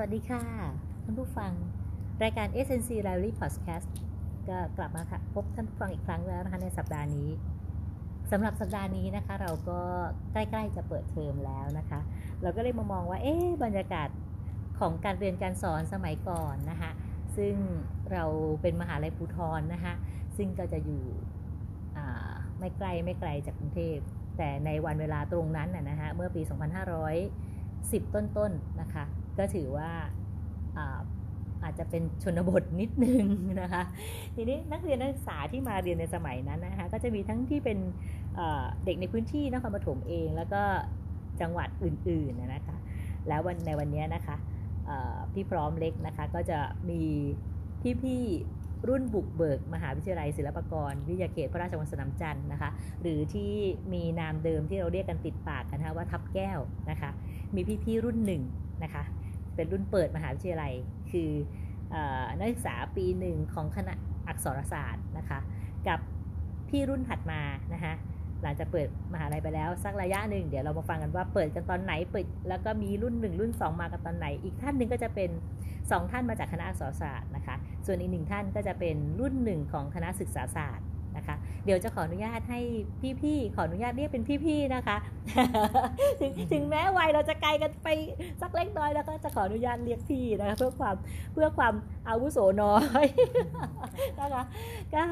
วัสดีค่ะท่านผู้ฟังรายการ SNC Library Podcast ก็กลับมาค่ะพบท่านผู้ฟังอีกครั้งแล้วนะคะในสัปดาห์นี้สำหรับสัปดาห์นี้นะคะ เราก็ใกล้ๆจะเปิดเทอมแล้วนะคะ เราก็เลยมามองว่าเอ๊ะบรรยากาศของการเรียนการสอนสมัยก่อนนะคะซึ่งเราเป็นมหาลัยภูทรนะคะซึ่งก็จะอยู่ไม่ไกลไม่ไกลจากกรุงเทพแต่ในวันเวลาตรงนั้นนะฮะเมื่อปี 2510 ต้นๆนนะคะ ก็ถือว่าอาอาจจะเป็นชนบทนิดนึงนะคะ ทีนี้นักเรียนนักศึกษาที่มาเรียนในสมัยนั้นนะคะก็จะมีทั้งที่เป็นเด็กในพื้นที่นครปฐมเองแล้วก็จังหวัดอื่นๆนะคะ แล้ววันในวันนี้นะคะพี่พร้อมเล็กนะคะก็จะมีพี่ๆรุ่นบุกเบิก มหาวิทยาลัยศิลปากร วิทยาเขตพระราชวังสนามจันทร์นะคะ หรือที่มีนามเดิมที่เราเรียกกันติดปากกันนะคะว่าทับแก้วนะคะ มีพี่ๆรุ่นหนึ่งนะคะ เป็นรุ่นเปิดมหาวิทยาลัย คือนักศึกษาปีหนึ่งของคณะอักษรศาสตร์นะคะ กับพี่รุ่นถัดมานะคะหลังจากเปิดมหาลัยไปแล้วสักระยะหนึ่งเดี๋ยวเรามาฟังกันว่าเปิดกันตอนไหนเปิดแล้วก็มีรุ่นหนึ่งรุ่น 2 มากันตอนไหน อีกท่านหนึ่งก็จะเป็น 2 ท่านมาจากคณะอักษรศาสตร์นะคะ ส่วนอีกหนึ่งท่านก็จะเป็นรุ่นหนึ่งของคณะศึกษาศาสตร์ นะคะ เดี๋ยวจะขออนุญาตให้พี่ๆขออนุญาตเรียกเป็นพี่ๆนะคะ ถึงถึงแม้วัยเราจะไกลกันไปสักเล็กน้อยแล้วก็จะขออนุญาตเรียกพี่นะคะเพื่อความเพื่อความอาวุโสน้อยนะคะก็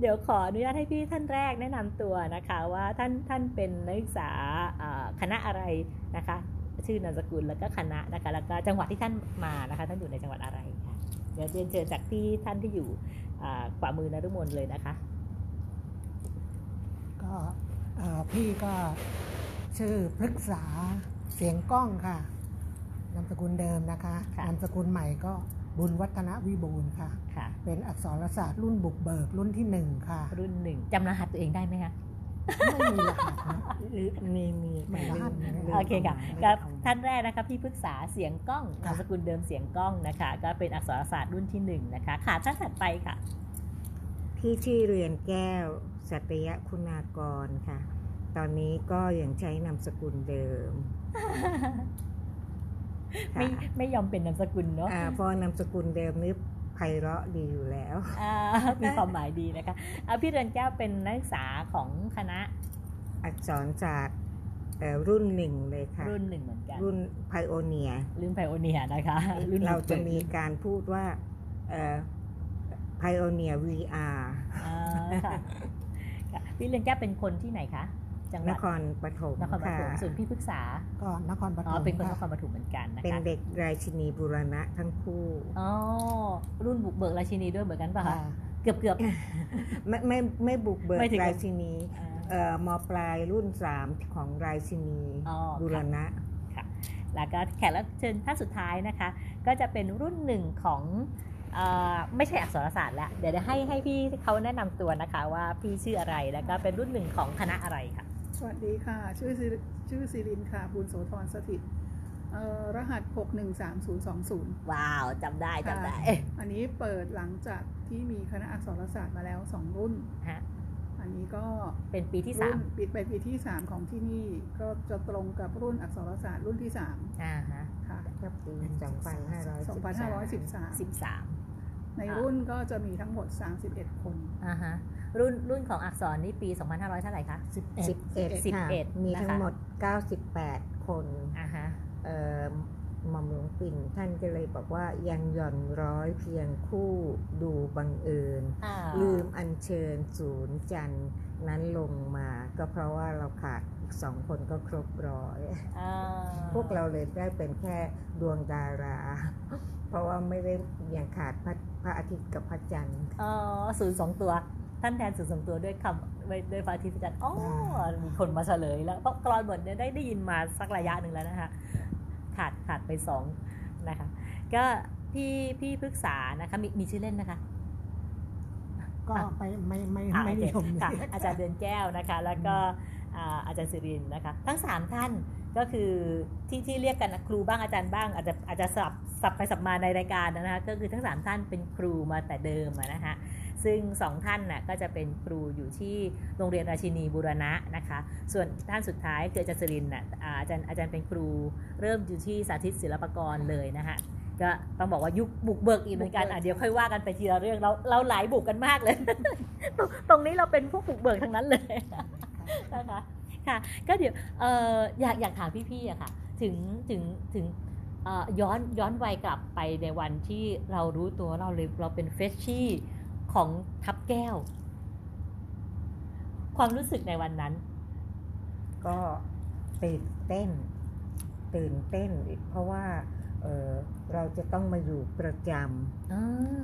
เดี๋ยวขออนุญาตให้พี่ท่านแรกแนะนำตัวนะคะว่าท่านท่านเป็นนักศึกษาคณะอะไรนะคะ ชื่อนามสกุลแล้วก็คณะนะคะแล้วก็จังหวัดที่ท่านมานะคะ ท่านอยู่ในจังหวัดอะไรค่ะเดี๋ยวเรียนเชิญจากที่ท่านที่อยู่ขวามือนรุมนเลยนะคะ ก็พี่ก็ชื่อพฤกษาเสียงกล้องค่ะนามสกุลเดิมนะคะนามสกุลใหม่ก็บุญวัฒนวิบูลค่ะค่ะ เป็นอักษรศาสตร์รุ่นบุกเบิกรุ่นที่หนึ่งค่ะ รุ่นหนึ่งจำรหัสตัวเองได้ไหมคะไม่มีรหัสหรือมีมีไม่รหัสโอเคค่ะกับท่านแรกนะคะพี่พฤกษาเสียงกล้องนามสกุลเดิมเสียงกล้องนะคะ ก็เป็นอักษรศาสตร์รุ่นที่หนึ่งนะคะ ค่ะท่านถัดไปค่ะ พี่ชื่อเรียนแก้ว สัตยคุณากรค่ะ ตอนนี้ก็ยังใช้นามสกุลเดิม ไม่ไม่ยอมเป็นนามสกุลเนาะเพราะนามสกุลเดิมนี่ไพเราะดีอยู่แล้วมีความหมายดีนะคะพี่เรือนแก้วเป็นนักศึกษาของคณะ อักษรศาสตร์รุ่นหนึ่งเลยค่ะ รุ่นหนึ่งเหมือนกัน รุ่นไพโอเนียรุ่นไพโอเนียนะคะเราจะมีการพูดว่าไพโอเนีย VR พี่เรือนแก้วเป็นคนที่ไหนคะจังหวัดนครปฐมนครปฐมส่วนพี่พฤกษาก็นครปฐมอ๋อเป็นคนนครปฐมเหมือนกันนะคะเป็นเด็กราชินีบุรณะทั้งคู่อ๋อรุ่นบุกเบิกราชินีด้วยเหมือนกันป่ะคะเกือบเกือบไม่ไม่ไม่บุกเบิกราชินีเอ่อมปลายรุ่นสามของราชินีบุรณะค่ะแล้วก็แขกรับเชิญท่านสุดท้ายนะคะ ก็จะเป็นรุ่นหนึ่งของ ไม่ใช่อักษรศาสตร์แล้ว เดี๋ยวให้ให้พี่เขาแนะนำตัวนะคะว่าพี่ชื่ออะไรแล้วก็เป็นรุ่นหนึ่งของคณะอะไรค่ะ สวัสดีค่ะ ชื่อชื่อศิรินค่ะบุญโสธรสถิตรหัส 613020 ว้าวจำได้จำได้ อันนี้เปิดหลังจากที่มีคณะอักษรศาสตร์มาแล้ว 2 รุ่นฮะอันนี้ก็เป็นปีที่ 3 ปิดไปปีที่ 3 ของที่นี่ก็จะตรงกับรุ่นอักษรศาสตร์รุ่นที่ 3 อ่าฮะ ค่ะปี2513 13 ในรุ่นก็จะมีทั้งหมด 31 คนอ่าฮะรุ่นรุ่นของอักษรนี่ปี 2500 เท่าไหร่คะ11 11มีทั้งหมด 98 คนอ่าฮะเอ่อ หม่อมหลวงปิ่น ท่านก็เลยบอกว่ายังหย่อนร้อยเพียงคู่ดูบังเอิญ ลืมอัญเชิญศูนย์จันทร์นั้นลงมา ก็เพราะว่าเราขาดอีกสองคนก็ครบร้อยพวกเราเลยได้เป็นแค่ดวงดารา เพราะว่าไม่ได้ยังขาดพระพระอาทิตย์กับพระจันทร์อ๋อศูนย์สองตัวท่านแทนศูนย์สองตัวด้วยคำด้วยพระอาทิตย์พระจันทร์อ๋อมีคนมาเฉลยแล้วเพราะกรอนบทเนี่ยได้ได้ยินมาสักระยะหนึ่งแล้วนะคะ ขาดขาดไปสองนะคะก็พี่พี่พฤกษานะคะมีมีชื่อเล่นนะคะก็ไปไม่ไม่ไม่นิยมอาจารย์เดือนแก้วนะคะ แล้วก็อาจารย์สิรินนะคะ ทั้งสามท่านก็คือที่ที่เรียกกันครูบ้างอาจารย์บ้างอาจจะอาจจะสับสับไปสับมาในรายการนะคะ ก็คือทั้งสามท่านเป็นครูมาแต่เดิมนะคะ ซึ่งสองท่านน่ะก็จะเป็นครูอยู่ที่โรงเรียนราชินีบุรณะนะคะ ส่วนท่านสุดท้ายคืออาจารย์สรินน่ะอาจารย์อาจารย์เป็นครูเริ่มอยู่ที่สาธิตศิลปกรเลยนะคะก็ต้องบอกว่ายุคบุกเบิกอีกเหมือนกันอะเดี๋ยวค่อยว่ากันไปทีละเรื่องเราเราหลายบุกกันมากเลย ตรงนี้เราเป็นพวกบุกเบิกทั้งนั้นเลยนะคะค่ะก็เดี๋ยวเอออยากอยากถามพี่ๆอะค่ะ ถึงถึงถึงย้อนย้อนวัยกลับไปในวันที่เรารู้ตัวเราเลยเราเป็นเฟชชี่ ของทับแก้ว ความรู้สึกในวันนั้น ก็ตื่นเต้น ตื่นเต้นเพราะว่าเเราจะต้องมาอยู่ประจ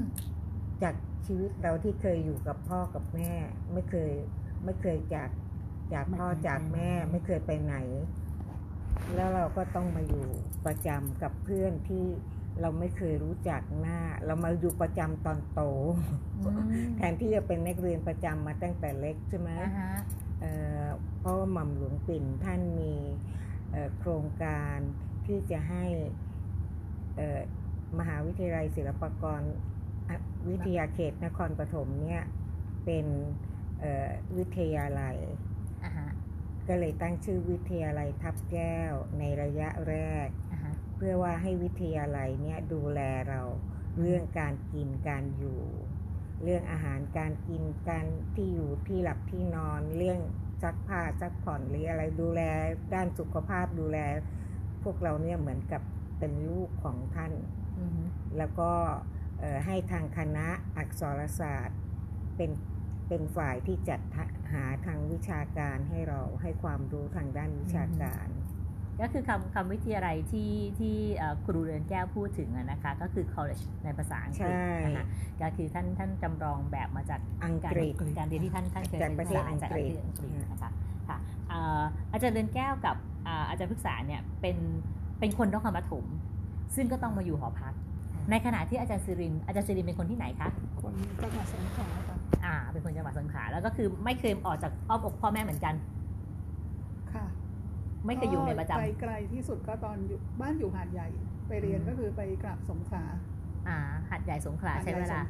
ำจากชีวิตเราที่เคยอยู่กับพ่อกับแม่ ไม่เคยไม่เคยจากจากพ่อจากแม่ไม่เคยไปไหน แล้วเราก็ต้องมาอยู่ประจำกับเพื่อนที่ เราไม่เคยรู้จักหน้า เรามาอยู่ประจำตอนโต แทนที่จะเป็นนักเรียนประจำมาตั้งแต่เล็กใช่ไหมเพราะว่าหม่อมหลวงปิ่นท่านมีโครงการที่จะให้มหาวิทยาลัยศิลปากรวิทยาเขตนครปฐมเนี่ยเป็นวิทยาลัยก็เลยตั้งชื่อวิทยาลัยทับแก้วในระยะแรกเพื่อว่าให้วิทยาลัยเนี่ยดูแลเราเรื่องการกินการอยู่ เรื่องอาหารการกินการที่อยู่ที่หลับที่นอนเรื่องซักผ้าซักผ่อนหรืออะไรดูแลด้านสุขภาพดูแล พวกเราเนี่ยเหมือนกับเป็นลูกของท่านแล้วก็ให้ทางคณะอักษรศาสตร์เป็นเป็นฝ่ายที่จัดหาทางวิชาการให้เราให้ความรู้ทางด้านวิชาการ ก็คือคำคำวิทยาลัยที่ที่ครูเรือนแก้วพูดถึงนะคะก็คือ college ในภาษาอังกฤษนะคะก็คือท่านท่านจำลองแบบมาจากอังกฤษการเรียนที่ท่านท่านเคยเรียนภาษาอังกฤษนะคะค่ะอาจารย์เรือนแก้วกับอาจารย์พึกษาเนี่ยเป็นเป็นคนนครปฐมซึ่งก็ต้องมาอยู่หอพัก ในขณะที่อาจารย์สิรินอาจารย์สิรินเป็นคนที่ไหนคะคนจังหวัดสงขลาค่ะอ่าเป็นคนจังหวัดสงขลาแล้วก็คือไม่เคยออกจากอ้อมอกพ่อแม่เหมือนกันค่ะ ไม่เคยอยู่ในประจำไปไกลที่สุดก็ตอนอยู่บ้านอยู่หาดใหญ่ ไปเรียนก็คือไปกลับสงขลาอ่าหาดใหญ่สงขลาใช้เวลา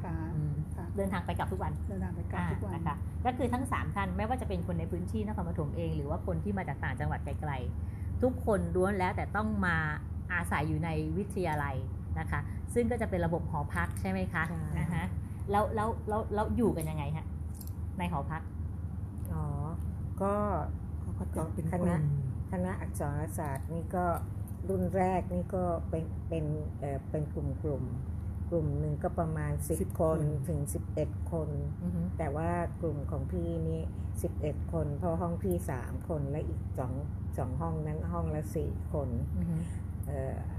เดินทางไปกลับทุกวันเดินทางไปกลับทุกวันนะคะก็คือทั้งสามท่านไม่ว่าจะเป็นคนในพื้นที่นครปฐมเอง หรือว่าคนที่มาจากต่างจังหวัดไกลๆทุกคนล้วนแล้วแต่ต้องมาอาศัยอยู่ในวิทยาลัยนะคะ ซึ่งก็จะเป็นระบบหอพักใช่ไหมคะนะคะแล้วแล้วแล้วแล้วอยู่กันยังไงฮะในหอพักอ๋อก็ก็เป็นคณะ คณะอักษรศาสตร์นี่ก็รุ่นแรกนี่ก็เป็นเป็นเอ่อเป็นกลุ่มกลุ่มกลุ่มหนึ่งก็ประมาณสิบคนถึงสิบเอ็ดคน แต่ว่ากลุ่มของพี่นี่สิบเอ็ดคน เพราะห้องพี่สามคนและอีกสองสองห้องนั้นห้องละสี่คน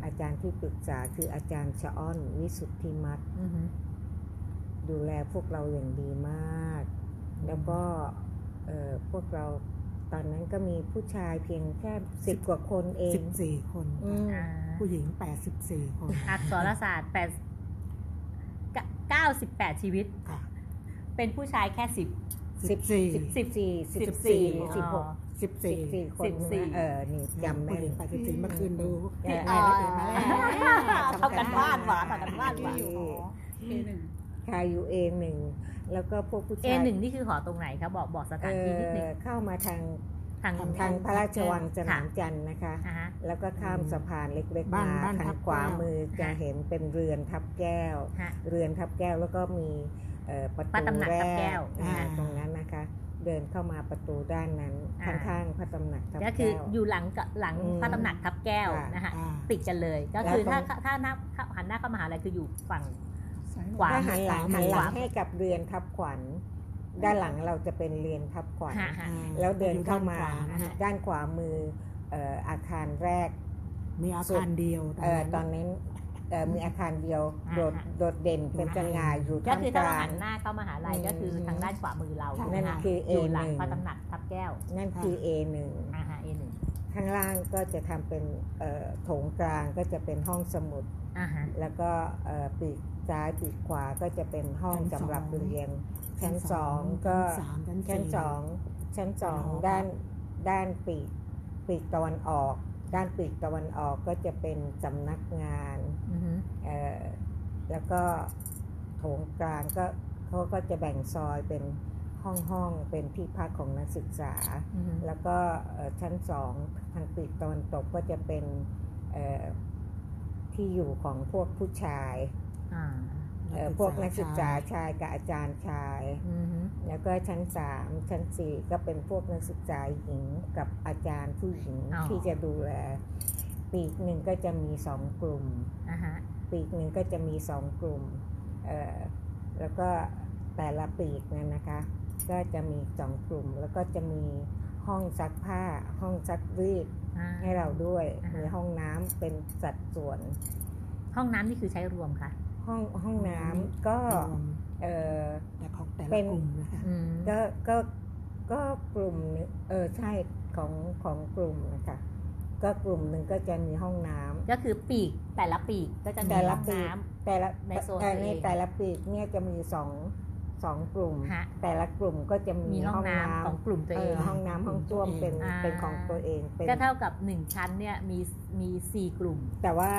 อาจารย์ที่ปรึกษาคืออาจารย์ชะอ้อนวิสุทธิมัตดูแลพวกเราอย่างดีมาก แล้วก็พวกเรา ตอนนั้นก็มีผู้ชายเพียงแค่สิบกว่าคนเองสิบสี่คนผู้หญิงแปดสิบสี่คนอักษรศาสตร์แปดเก้าสิบแปดชีวิตเป็นผู้ชายแค่สิบสิบสี่สิบสี่สิบสี่สิบหกสิบสี่คนเออนี่จำแม่ไปสิบสี่เมื่อคืนดูรายละเอียดมาแล้ว ทำกันบ้านหวานทำกันบ้านหวานเอหนึ่งค่ะอยู่เอหนึ่ง แล้วก็พวกผู้ชายเอหนึ่งนี่คือหอตรงไหนครับบอกบอกสถานที่นิดนึงเข้ามาทางทางทางพระราชวังสนามจันทร์นะคะ แล้วก็ข้ามสะพานเล็กๆมาทางขวามือจะเห็นเป็นเรือนทับแก้ว เรือนทับแก้วแล้วก็มีประตูแรกตรงนั้นนะคะ เดินเข้ามาประตูด้านนั้นข้างๆพระตำหนักทับแก้วก็คืออยู่หลังหลังพระตำหนักทับแก้วนะคะติดกันเลย ก็คือถ้าถ้าหน้าหันหน้าเข้ามาหาอะไรคืออยู่ฝั่ง ขวาหันหลังหันหลังให้กับเรือนทับขวัญ ด้านหลังเราจะเป็นเรือนทับขวัญแล้วเดินเข้ามาด้านขวามืออาคารแรก มีอาคารเดียวตอนนี้มีอาคารเดียวโดดโดดเด่นเป็นจังงายอยู่ก็คือถ้าเราหันหน้าเข้ามหาลัยก็คือทางด้านขวามือเรานั่นคือเอหลังพระตำหนักทับแก้ว นั่นคือเอหนึ่งข้างล่างก็จะทำเป็นโถงกลางก็จะเป็นห้องสมุดแล้วก็ปีก ซ้ายปีกขวาก็จะเป็นห้องสำหรับเรียน ชั้นสองก็ชั้นสองชั้นสองด้านด้านปีกปีกตะวันออก ด้านปีกตะวันออกก็จะเป็นสำนักงานแล้วก็โถงกลางก็เขาก็จะแบ่งซอยเป็นห้องห้องเป็นที่พักของนักศึกษา แล้วก็ชั้นสองทางปีกตะวันตกก็จะเป็นที่อยู่ของพวกผู้ชาย พวกนักศึกษาชายกับอาจารย์ชาย แล้วก็ชั้นสามชั้นสี่ก็เป็นพวกนักศึกษาหญิงกับอาจารย์ผู้หญิงที่จะดูแล ปีกหนึ่งก็จะมีสองกลุ่มปีกหนึ่งก็จะมีสองกลุ่มแล้วก็แต่ละปีกนั้นนะคะ ก็จะมีสองกลุ่ม แล้วก็จะมีห้องซักผ้า ห้องซักรีดให้เราด้วยมีห้องน้ำเป็นสัดส่วน ห้องน้ำนี่คือใช้รวมค่ะ ห้องห้องน้ำก็เออแต่ของแต่ละกลุ่มนะคะก็ก็ก็กลุ่มเออใช่ของของกลุ่มนะคะก็กลุ่มหนึ่งก็จะมีห้องน้ำก็คือปีกแต่ละปีกก็จะมีห้องน้ำแต่ละในโซนในแต่ละปีกเนี่ยจะมีสองสองกลุ่ม แต่ละกลุ่มก็จะมีห้องน้ำของกลุ่มตัวเองห้องน้ำห้องจ้วมเป็นเป็นของตัวเองก็เท่ากับหนึ่งชั้นเนี่ยมีมีสี่กลุ่ม แต่ว่า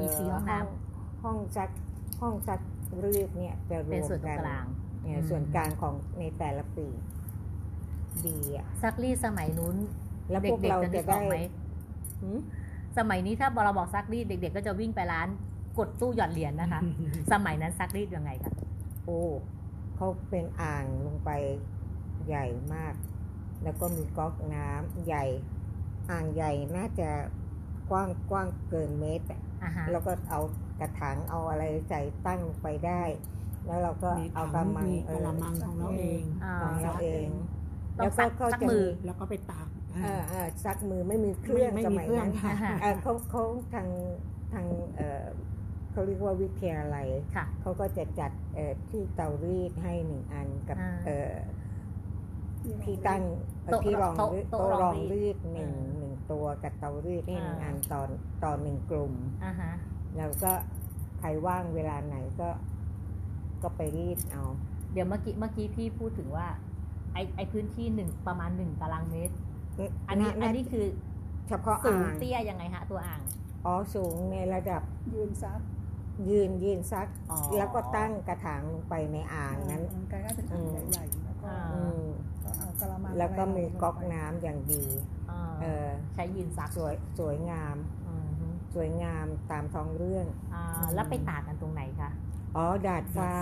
มีสี่ห้องน้ำห้องซัก ห้องซักรีดเนี่ยจะรวมกันเนี่ยส่วนกลางของในแต่ละปีดีอะซักรีดสมัยนู้นแล้วพวกเราจะได้ไหมสมัยนี้ถ้าเราบอกซักรีดเด็ก ๆ ก็จะวิ่งไปร้านกดตู้หยอดเหรียญนะคะ สมัยนั้นซักรีดยังไงคะโอ้เขาเป็นอ่างลงไปใหญ่มาก แล้วก็มีก๊อกน้ำใหญ่ อ่างใหญ่น่าจะกว้างกว้างเกินเมตรแล้วก็เอา กระถางเอาอะไรใส่ตั้งไปได้ แล้วเราก็เอากระมังกระมังของเราเองของเราเองแล้วก็เขาจะมือแล้วก็ไปตากซักมือไม่มีเครื่องสมัยนั้นเขาเขาทางทางเขาเรียกว่าวิทยาลัยเขาก็จะจัดที่เตารีดให้หนึ่งอันกับที่ตั้งที่รองโต๊ะรองรีดหนึ่งหนึ่งตัวกับเตารีดให้หนึ่งอันตอนตอนหนึ่งกลุ่ม แล้วก็ใครว่างเวลาไหนก็ก็ไปรีดเอา เดี๋ยวเมื่อกี้เมื่อกี้พี่พูดถึงว่า ไอไอพื้นที่หนึ่งประมาณหนึ่งตารางเมตร อันนี้อันนี้คือเฉพาะสูงเตี้ยยังไงฮะตัวอ่าง อ๋อสูงในระดับยืนซักยืนยืนซัก แล้วก็ตั้งกระถางลงไปในอ่างนั้นกลายเป็นอ่างใหญ่ๆแล้วก็เอากระมังแล้วก็มีก๊อกน้ำอย่างดีเออใช้ยืนซักสวยสวยงาม สวยงามตามท้องเรื่องอแล้วไปตากกันตรงไหนคะ อ๋อ ดาดฟ้า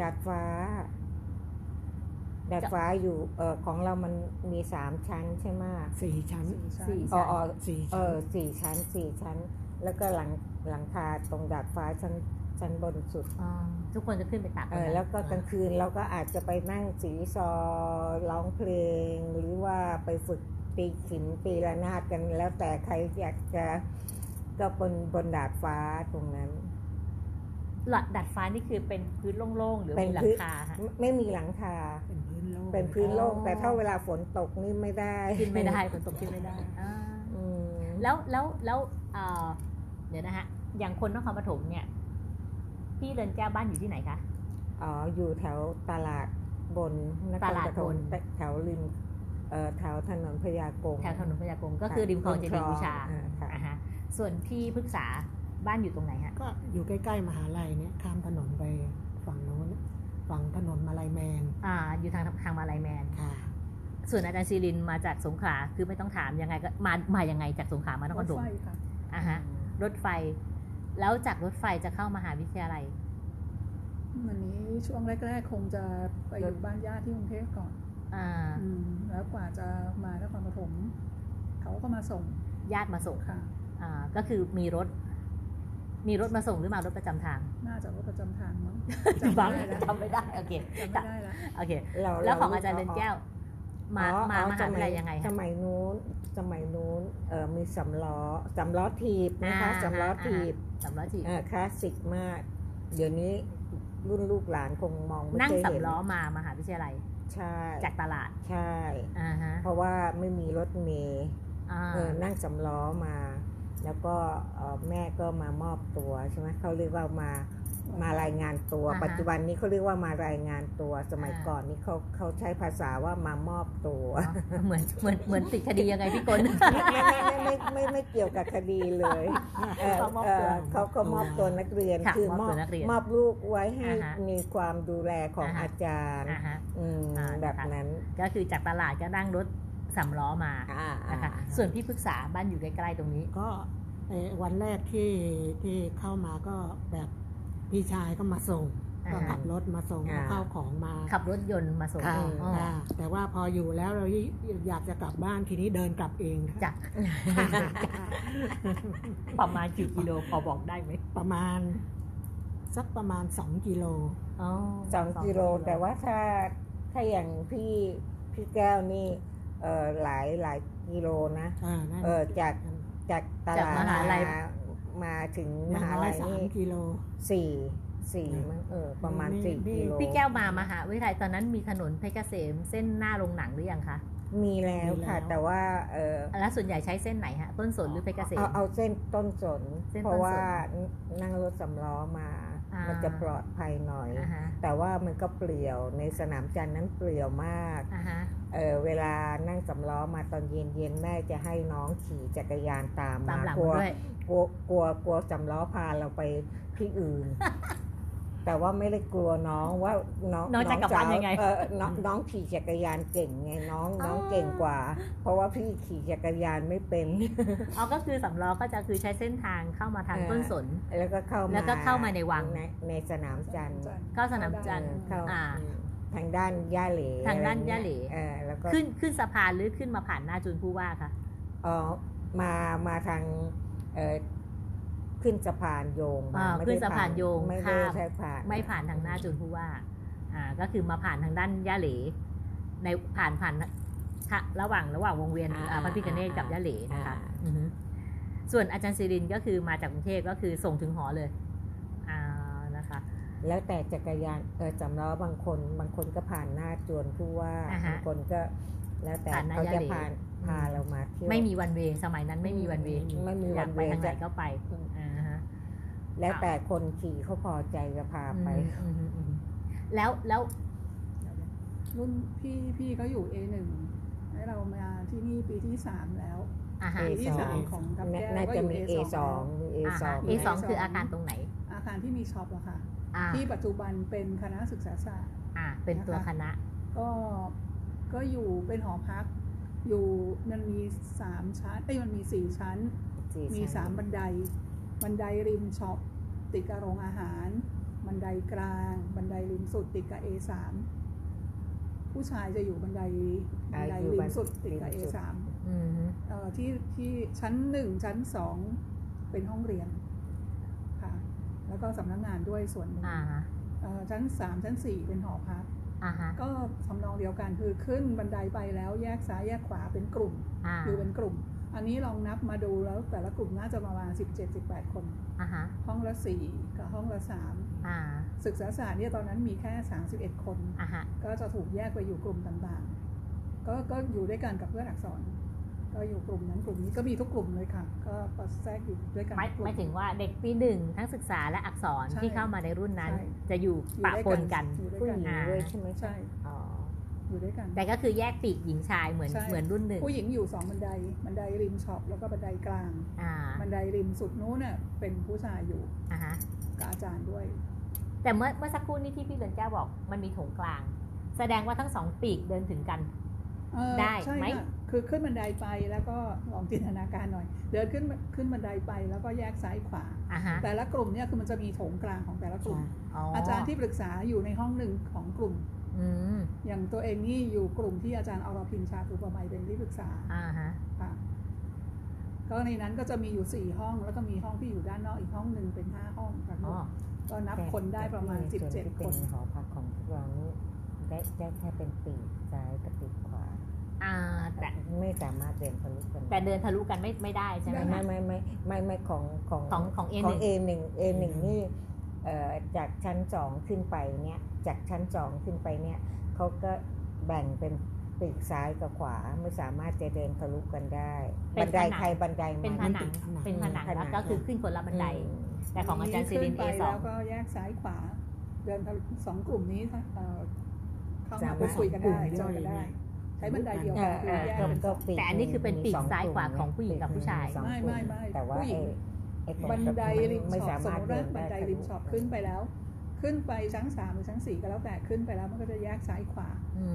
ดาดฟ้า ดาดฟ้าอยู่เออของเรามันมีสามชั้นใช่ไหมสี่ชั้นสี่อ๋อสี่เออสี่ชั้นสี่ชั้น แล้วก็หลังหลังคาตรงดาดฟ้าชั้นชั้นบนสุดทุกคนจะขึ้นไปตักเออแล้วก็กลางคืนเราก็อาจจะไปนั่งสีซอร้องเพลง หรือว่าไปฝึกตีขิมตีระนาดกันแล้วแต่ใครอยากจะ ก็บนบนดาดฟ้าตรงนั้นหลัดดัดฟ้านี่คือเป็นพื้นโล่งๆหรือมีหลังคาไม่มีหลังคา เป็นพื้นโล่งเป็นพื้นโล่งแต่ถ้าเวลาฝนตกนี่ไม่ได้ขึ้นไม่ได้ฝนตกขึ้นไม่ได้แล้วแล้วแล้วเดี๋ยวนะฮะอย่างคนนครปฐมเนี่ย พี่เรินแก้วบ้านอยู่ที่ไหนคะอ๋ออยู่แถวตลาดบนตลาดบนแถวริมแถวถนนพญากงแถวถนนพญากงก็คือริมคลองเจดีย์บูชา ส่วนพี่พฤกษาบ้านอยู่ตรงไหนฮะ ก็อยู่ใกล้ๆมหาลัยเนี่ยข้ามถนนไปฝั่งโน้นฝั่งถนนมาลายแมน อ่า อยู่ทางทางมาลายแมน ค่ะ ส่วนอาจารย์ซีรินมาจากสงขลา คือไม่ต้องถามยังไงก็มา มายังไงจากสงขลามานครปฐมรถไฟค่ะ อ่าฮะ รถไฟ แล้วจากรถไฟจะเข้ามหาวิทยาลัย วันนี้ช่วงแรก ๆ คงจะไปอยู่บ้านญาติที่กรุงเทพก่อน อ่าแล้วกว่าจะมานครปฐมเขาก็มาส่งญาติมาส่ง ค่ะอ่า ก็คือมีรถ มีรถมาส่งหรือมารถประจำทาง น่าจะรถประจำทางมั้งจำไม่ได้จำไม่ได้โอเคจำไม่ได้แล้วโอเคแล้วของอาจารย์เรนแก้ว มามามหาวิทยาลัยยังไงสมัยนู้นสมัยนู้นเออมีสำล้อสำล้อถีบนะคะสำล้อถีบสำล้อถีบคลาสสิกมาก เดี๋ยวนี้รุ่นลูกหลานคงมองไม่นั่งสำล้อมามหาวิทยาลัยใช่จากตลาดใช่เพราะว่าไม่มีรถเมย์นั่งสำล้อมา แล้วก็แม่ก็มามอบตัวใช่ไหมเขาเรียกว่ามามารายงานตัว ปัจจุบันนี้เขาเรียกว่ามารายงานตัวสมัยก่อนนี้เขาเขาใช้ภาษาว่ามามอบตัวเหมือนเหมือนเหมือนติดคดียังไงพี่กนไม่ไม่ไม่ไม่ไม่เกี่ยวกับคดีเลยเขาเขามอบตัวนักเรียนคือมอบมอบลูกไว้ให้มีความดูแลของอาจารย์แบบนั้น ก็คือจากตลาดก็นั่งรถ สำล้อมานะคะส่วนพี่ปรึกษาบ้านอยู่ใกล้ๆตรงนี้ ก็วันแรกที่ที่เข้ามาก็แบบพี่ชายก็มาส่งก็ขับรถมาส่งเข้าของมา ขับรถยนต์มาส่งเองแต่ว่าพออยู่แล้วเราอยากจะกลับบ้านทีนี้เดินกลับเองจ้ะประมาณกี่กิโลพอบอกได้ไหมประมาณ สักประมาณสองกิโลสองกิโลแต่ว่าถ้าถ้าอย่างพี่พี่แก้วนี่ เออหลายหลายกิโลนะเออจากจากตลาดมามาถึงมหาลัยนี่กิโล สี่สี่มั้งเออประมาณสี่ กิโลพี่แก้วมามหาวิทยาลัยตอนนั้นมีถนนเพชรเกษมเส้นหน้าโรงหนังหรือยังคะมีแล้วค่ะแต่ว่าเออแล้วส่วนใหญ่ใช้เส้นไหนฮะต้นสนหรือเพชรเกษม เอาเอาเส้นต้นสนเพราะว่านั่งรถสำล้อมามันจะปลอดภัยหน่อยแต่ว่ามันก็เปลี่ยวในสนามจันนั้นเปลี่ยวมาก เออเวลานั่งสำล้อมาตอนเย็นเย็นแม่จะให้น้องขี่จักรยานตามมากลัวกลัวกลัวกลัวสำล้อพาเราไปที่อื่น แต่ว่าไม่ได้กลัวน้องว่าน้องน้องจะกลับบ้านยังไงน้องน้องขี่จักรยานเก่งไงน้อง น้องเก่งกว่า เพราะว่าพี่ขี่จักรยานไม่เป็น อ๋อก็คือสำล้อก็จะคือใช้เส้นทางเข้ามาทางต้นสน แล้วก็เข้ามาแล้วก็เข้ามาในวัง ในในสนามจันทร์เข้าสนามจันทร์เข้า ทางด้านย่าเหลทางด้านย่าเหลแล้วก็ขึ้นขึ้นสะพานหรือขึ้นมาผ่านหน้าจุนผู้ว่าคะอ๋อมามาทางขึ้นสะพานโยงขึ้นสะพานโยงไม่ได้ใช่ผ่านไม่ผ่านทางหน้าจุนผู้ว่าอ่าก็คือมาผ่านทางด้านย่าเหลในผ่านผ่านระหว่างระหว่างวงเวียนพระพิคเนตกับย่าเหลนะคะส่วนอาจารย์ศิรินก็คือมาจากกรุงเทพก็คือส่งถึงหอเลยอ่านะคะ แล้วแต่จักรยานเออจำล้อบางคนบางคนก็ผ่านหน้าจวนผู้ว่าบางคนก็แล้วแต่เขาจะผ่านพาเรามาเที่ยวไม่มีวันเวสมัยนั้นไม่มีวันเวไม่มีวันเวทางไหนก็ไปแล้วแต่คนขี่เขาพอใจจะพาไปแล้วแล้วรุ่นพี่พี่เขาอยู่ A หนึ่งให้เรามาที่นี่ปีที่สามแล้วปีที่สามของกับแก้วก็อยู่ A สอง A สอง A สองคืออาคารตรงไหน อาคารที่มีช็อปอะค่ะ ที่ปัจจุบันเป็นคณะศึกษาศาสตร์อ่าเป็นตัวคณะ ก็ก็อยู่เป็นหอพัก อยู่มันมีสามชั้นไอ้มันมีสี่ชั้น มีสามบันได บันไดริมช็อปติดกับโรงอาหาร บันไดกลาง บันไดริมสุดติดกับ A3 ผู้ชายจะอยู่บันไดบันไดริมสุดติดกับ A3 เอ่อที่ที่ชั้นหนึ่งชั้นสองเป็นห้องเรียนค่ะ แล้วก็สำนักงานด้วยส่วนหนึ่งชั้นสามชั้นสี่เป็นหอพักก็ทำนองเดียวกันคือขึ้นบันไดไปแล้วแยกซ้ายแยกขวาเป็นกลุ่มคือเป็นกลุ่ม อันนี้ลองนับมาดูแล้วแต่ละกลุ่มน่าจะประมาณสิบเจ็ดสิบแปดคนห้องละสี่กับห้องละสามศึกษาศาสตร์เนี่ยตอนนั้นมีแค่สามสิบเอ็ดคน ก็จะถูกแยกไปอยู่กลุ่มต่างๆ ก็ก็อยู่ด้วยกันกับเพื่อนอักษร ก็อยู่กลุ่มนั้นกลุ่มนี้ก็มีทุกกลุ่มเลยค่ะ ก็แทรกอยู่ด้วยกันไม่ถึงว่าเด็กปีหนึ่งทั้งศึกษาและอักษรที่เข้ามาในรุ่นนั้น จะอยู่ปะปนกันผู้หญิงด้วยใช่ไหมใช่อยู่ด้วยกัน แต่ก็คือแยกปีกหญิงชายเหมือนเหมือนรุ่นหนึ่งผู้หญิงอยู่สองบันไดบันไดริมช็อปแล้วก็บันไดกลางบันไดริมสุดนู้นเนี่ยเป็นผู้ชายอยู่กับอาจารย์ด้วย แต่เมื่อเมื่อสักครู่นี้ที่พี่เดินแก้วบอกมันมีโถงกลาง แสดงว่าทั้งสองปีกเดินถึงกันได้ไหม คือขึ้นบันไดไปแล้วก็ลองจินตนาการหน่อย เดินขึ้นขึ้นบันไดไปแล้วก็แยกซ้ายขวาแต่ละกลุ่มเนี่ยคือมันจะมีโถงกลางของแต่ละกลุ่มอาจารย์ที่ปรึกษาอยู่ในห้องหนึ่งของกลุ่มอย่างตัวเองนี่อยู่กลุ่มที่อาจารย์อรพินชาตุปไมยเป็นที่ปรึกษาอ่าฮะค่ะก็ในนั้นก็จะมีอยู่สี่ห้อง แล้วก็มีห้องที่อยู่ด้านนอกอีกห้องหนึ่งเป็นห้าห้องกันก็นับคนได้ประมาณสิบเจ็ดคนหอพักของเรานี้ได้ได้แค่เป็นปีกซ้ายกับปีกขวา อ่าแต่ไม่สามารถเดินทะลุกันแต่เดินทะลุกันไม่ไม่ได้ใช่ไหมไม่ไม่ไม่ไม่ไม่ของของของของเอหนึ่งเอหนึ่งนี่จากชั้นสองขึ้นไปเนี่ยจากชั้นสองขึ้นไปเนี่ยเขาก็แบ่งเป็นปีกซ้ายกับขวาไม่สามารถจะเดินทะลุกันได้ บันไดใครบันไดเป็นผนังเป็นผนังแล้วก็คือขึ้นคนละบันได แต่ของอาจารย์ซิรินเอสองแล้วก็แยกซ้ายขวา เดินสองกลุ่มนี้เข้ามาพูดคุยกันได้จอยกันได้ ใช้บันไดเดียวกันแต่อันนี้คือเป็นปีกซ้ายขวาของผู้หญิงกับผู้ชายไม่ไม่ไม่ผู้หญิงบันไดริมช็อปสมมติว่าบันไดริมช็อปขึ้นไปแล้ว ขึ้นไปชั้นสามหรือชั้นสี่ก็แล้วแต่ขึ้นไปแล้วมันก็จะแยกซ้ายขวา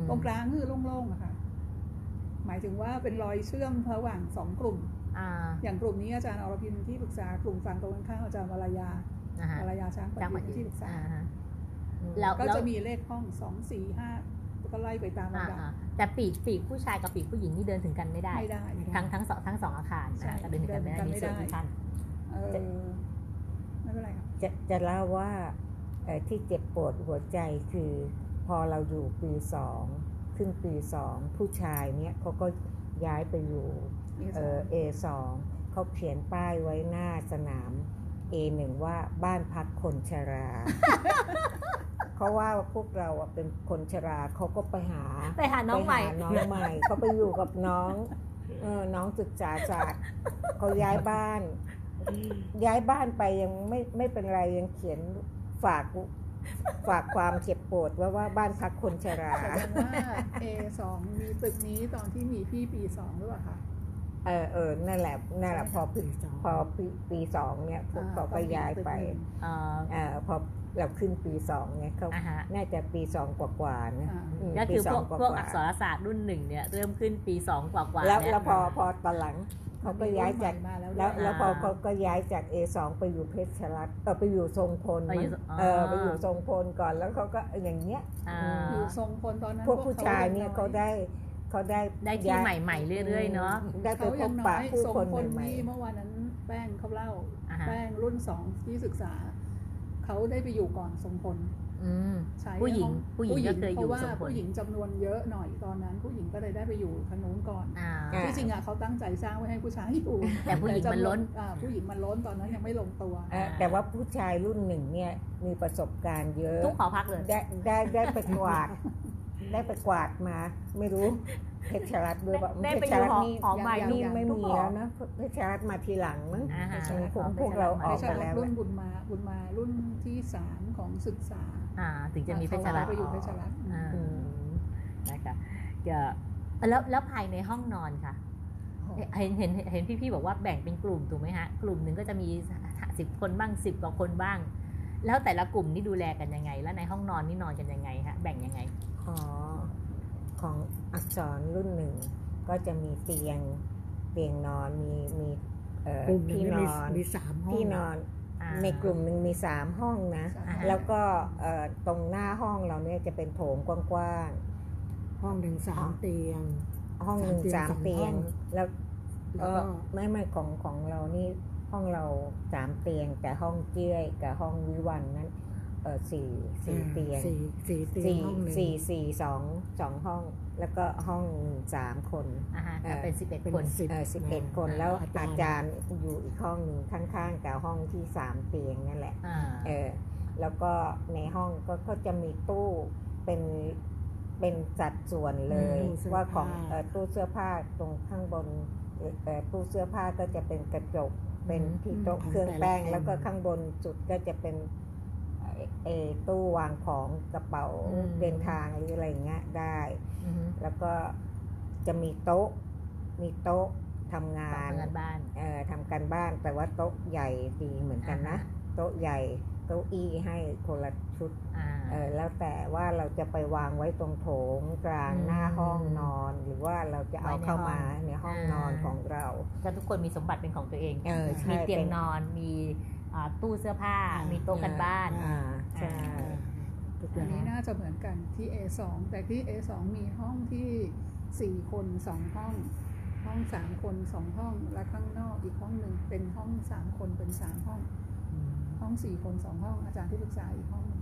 ตรงกลางคือโล่งๆอะค่ะ หมายถึงว่าเป็นรอยเชื่อมระหว่างสองกลุ่มอย่างกลุ่มนี้อาจารย์อรพินที่ปรึกษากลุ่มฝั่งตรงข้ามอาจารย์วรายาวรายาช้างปฏิที่ปรึกษาแล้วก็จะมีเลขห้องสองสี่ห้า ก็ไล่ไปตามลำดับแต่ปีกปีกผู้ชายกับปีกผู้หญิงนี่เดินถึงกันไม่ได้ไม่ได้ ทั้งทั้งสองทั้งสองอาคารก็เดินถึงกันไม่ได้มีส่วนที่ขั้นไม่เป็นไรครับจะจะเล่าว่าที่เจ็บปวดหัวใจคือพอเราอยู่ปีสองขึ้นปีสองผู้ชายเนี้ยเขาก็ย้ายไปอยู่เอสองเขาเขียนป้ายไว้หน้าสนาม A1 ว่าบ้านพักคนชรา เขาว่าพวกเราเป็นคนชราเขาก็ไปหาไปหาน้องใหม่น้องใหม่เขาไปอยู่กับน้องเออน้องศึกษาศาสตร์เขาย้ายบ้าน ย้ายบ้านไปยังไม่ไม่เป็นไรยังเขียนฝากฝากความเจ็บปวดว่าว่าบ้านพักคนชรา แสดงว่าเอสองมีตึกนี้ตอนที่มีพี่ปีสองหรือเปล่าคะเออเออนั่นแหละนั่นแหละพอปีพอปีปีสองเนี่ยพวกเขาก็ย้ายไป อ่าพอ เราขึ้นปีสองเนี่ยเขาน่าจะปีสองกว่าๆนะก็คือพวกพวกอักษรศาสตร์รุ่นหนึ่งเนี่ยเริ่มขึ้นปีสองกว่าๆแล้วแล้วพอพอตอนหลังเขาก็ย้ายจากแล้วแล้วพอเขาก็ย้ายจาก A2 ไปอยู่เพชรรัตเออไปอยู่ทรงพลเออ ไปอยู่ทรงพลก่อนแล้วเขาก็อย่างเงี้ยอยู่ทรงพลตอนนั้นพวกผู้ชายเนี่ยเขาได้เขาได้ได้ที่ใหม่ๆเรื่อยๆเนาะได้ไปพบปะผู้คนใหม่เมื่อวานนั้นแป้งเขาเล่าแป้งรุ่นสองที่ศึกษา เขาได้ไปอยู่ก่อนทรงพลใช่ผู้หญิง ผู้หญิงก็เคยอยู่เพราะว่าผู้หญิงจำนวนเยอะหน่อยตอนนั้น ผู้หญิงก็เลยได้ไปอยู่ทางนู้นก่อนที่จริงอะเขาตั้งใจสร้างไว้ให้ผู้ชายอยู่แต่ผู้หญิงมันล้นผู้หญิงมันล้นตอนนั้นยังไม่ลงตัวแต่ว่าผู้ชายรุ่นหนึ่งเนี่ยมีประสบการณ์เยอะทุกขอพักเลยได้ได้ได้ไปกวาดได้ไปกวาดมา ไม่รู้ เพชรรัตด้วยว่าเพชรรัตนี่นี่ไม่มีแล้วนะเพชรรัตมาทีหลังมั้งผมพวกเราออกไปแล้วรุ่นบุญมาบุญมารุ่นที่สามของศึกษาอ่า ถึงจะมีเพชรรัตไปอยู่เพชรรัตนะคะแล้วแล้วภายในห้องนอนค่ะ เห็นเห็นเห็นพี่ๆบอกว่าแบ่งเป็นกลุ่มถูกไหมฮะ กลุ่มหนึ่งก็จะมีสิบคนบ้างสิบกว่าคนบ้าง แล้วแต่ละกลุ่มนี่ดูแลกันยังไง แล้วในห้องนอนนี่นอนกันยังไงฮะ แบ่งยังไง อ๋อ ของอักษรรุ่นหนึ่ง ก็จะมีเตียงเตียงนอนมีมีที่นอนมีสามห้องที่นอนในกลุ่มหนึ่งมีสามห้องนะ แล้วก็ตรงหน้าห้องเราเนี่ยจะเป็นโถงกว้างๆห้องหนึ่งสามเตียง ห้องหนึ่งสามเตียงแล้วก็ไม่ไม่ของของเรานี่ห้องเราสามเตียงแต่ห้องเจี้ยกับห้องวิวันนั้น เออสี่สี่เตียงสี่สี่เตียงห้องหนึ่งสี่สี่สองสองห้อง แล้วก็ห้องสามคนเป็นสิบเอ็ดคนเออสิบเอ็ดคนแล้วอาจารย์อยู่อีกห้องหนึ่งข้างๆกับห้องที่สามเตียงนั่นแหละเออแล้วก็ในห้องก็ก็จะมีตู้เป็นเป็นจัดส่วนเลยว่าของตู้เสื้อผ้าตรงข้างบนตู้เสื้อผ้าก็จะเป็นกระจกเป็นที่โต๊ะเครื่องแป้งแล้วก็ข้างบนจุดก็จะเป็น เอตู้วางของกระเป๋าเดินทางหรืออะไรเงี้ยได้แล้วก็จะมีโต๊ะ มีโต๊ะทำงานทำการบ้านเอ่อทำการบ้านแต่ว่าโต๊ะใหญ่ดีเหมือนกันนะ โต๊ะใหญ่โต๊ะอี้ให้คนละชุดเออแล้วแต่ว่าเราจะไปวางไว้ตรงโถงกลางหน้าห้องนอน หรือว่าเราจะเอาเข้ามาในห้องนอนของเรา ถ้าทุกคนมีสมบัติเป็นของตัวเองมีเตียงนอนมี ตู้เสื้อผ้ามีโต๊ะกันบ้านใช่อันนี้น่าจะเหมือนกันที่ A2 แต่ที่ A2 มีห้องที่สี่คนสองห้อง ห้องสามคนสองห้อง และข้างนอกอีกห้องหนึ่งเป็นห้องสามคนเป็นสามห้องห้องสี่คนสองห้อง อาจารย์ที่ปรึกษาอีกห้องหนึ่ง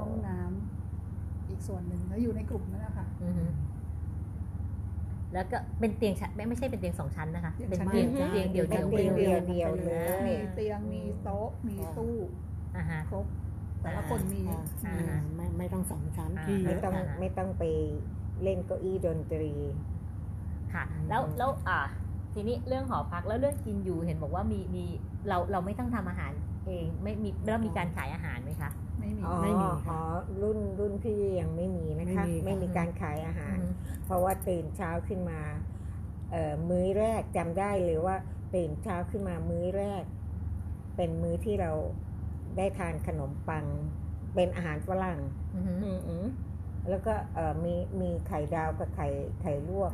ห้องน้ำอีกส่วนหนึ่งแล้วอยู่ในกลุ่มนั่นแหละค่ะ แล้วก็เป็นเตียงชั้นไม่ไม่ใช่เป็นเตียงสองชั้นนะคะ เป็นเตียงเตียงเดียวเดียวเดียวเดียวเดียวเลยมีเตียงมีโต๊ะมีตู้ครบแต่ละคนมีไม่ไม่ต้องสองชั้นไม่ต้องไม่ต้องไปเล่นเก้าอี้ดนตรีค่ะ แล้วแล้วอ่าทีนี้เรื่องหอพักแล้วเรื่องกินอยู่เห็นบอกว่ามีมีเราเราไม่ต้องทำอาหารเองไม่มีแล้วมีการขายอาหารไหมคะ ไม่มีไม่มี อ๋อรุ่นรุ่นพี่ยังไม่มีนะคะ ไม่มีการขายอาหารเพราะว่าตื่นเช้าขึ้นมาเอ่อมื้อแรกจำได้เลยว่า ตื่นเช้าขึ้นมามื้อแรก เป็นมื้อที่เราได้ทานขนมปัง เป็นอาหารฝรั่ง อือแล้วก็เอ่อมีมีไข่ดาวกับไข่ไข่ลวก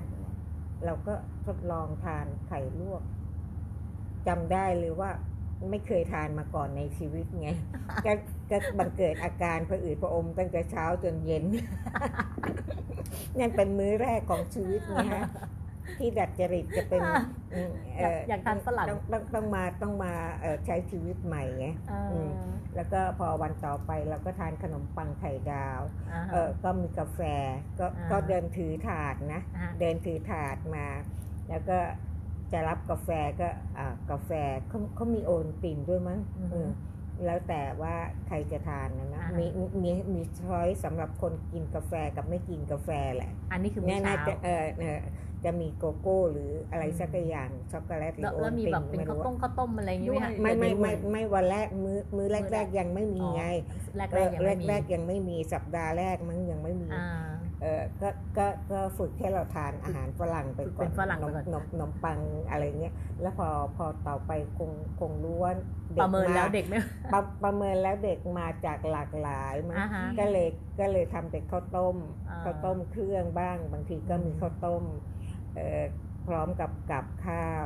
เราก็ทดลองทานไข่ลวกจำได้เลยว่า ไม่เคยทานมาก่อนในชีวิตไงก็ก็บังเกิดอาการผะอืดผะอมตั้งแต่เช้าจนเย็น นั่นเป็นมื้อแรกของชีวิตนะฮะที่ดัดจริตจะเป็นอยากทานฝรั่งต้องต้องมาต้องมาใช้ชีวิตใหม่ไงแล้วก็พอวันต่อไปเราก็ทานขนมปังไข่ดาวเออก็มีกาแฟก็ก็เดินถือถาดนะ เดินถือถาดมา แล้วก็ จะรับกาแฟก็กาแฟเขาเขามีโอนตินด้วยมั้งแล้วแต่ว่าใครจะทานนะนะมีมีมีช้อยสำหรับคนกินกาแฟกับไม่กินกาแฟแหละ อันนี้คือแน่ๆจะเออจะมีโกโก้หรืออะไรสักอย่างช็อกโกแลตหรือโอนติงไม่รู้ข้าวต้มข้าวต้มอะไรอย่างเงี้ยไม่ไม่ไม่ไม่วันแรกมื้อมื้อแรกๆยังไม่มีไงแรกแรกยังไม่มีสัปดาห์แรกมั้งยังไม่มีเออ ก็ก็ก็ฝึกแค่เราทานอาหารฝรั่งไปก่อนฝรั่งนมนมนมปังอะไรเงี้ยแล้วพอพอต่อไปคงคงรู้ว่าประเมินแล้วเด็กไม่ประประเมินแล้วเด็กมาจากหลากหลายมั้งก็เลยก็เลยทำเป็นข้าวต้มข้าวต้มเครื่องบ้าง บางทีก็มีข้าวต้มพร้อมกับกับข้าว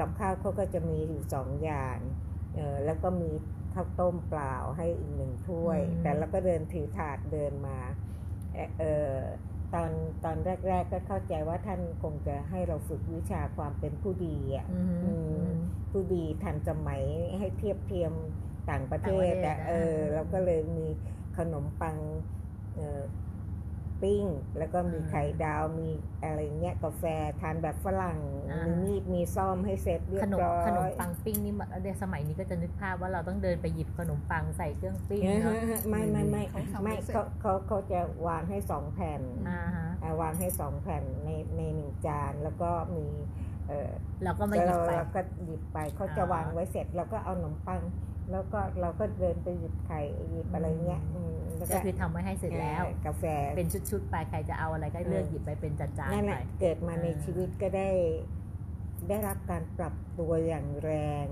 กับข้าวเขาก็จะมีอยู่สองอย่างแล้วก็มีข้าวต้มเปล่าให้อีกหนึ่งถ้วย แต่เราก็เดินถือถาดเดินมา เออตอนตอนแรก ๆ ก็เข้าใจว่าท่านคงจะให้เราฝึกวิชาความเป็นผู้ดีอะผู้ดีทันสมัยให้เทียบเทียมต่างประเทศแต่เออเราก็เลยมีขนมปัง ปิ้ง แล้วก็มีไข่ดาวมีอะไรเงี้ยกาแฟทานแบบฝรั่งมีมีดมีซ่อมให้เสร็จเรียบร้อยขนมปังปิ้งนี่ในสมัยนี้ก็จะนึกภาพว่าเราต้องเดินไปหยิบขนมปังใส่เครื่องปิ้งเนาะไม่ไม่ไม่ไม่เขาเขาเขาจะวางให้สองแผ่นวางให้สองแผ่นในในหนึ่งจานแล้วก็มีเราก็มาหยิบไปเราก็หยิบไปเขาจะวางไว้เสร็จเราก็เอาขนมปัง แล้วก็เราก็เดินไปหยิบไข่หยิบอะไรเงี้ย ก็คือทำไว้ให้เสร็จแล้ว กาแฟเป็นชุดๆไปใครจะเอาอะไรก็เลือกหยิบไปเป็นจานๆไปเกิดมาในชีวิตก็ได้ได้รับการปรับตัวอย่างแรง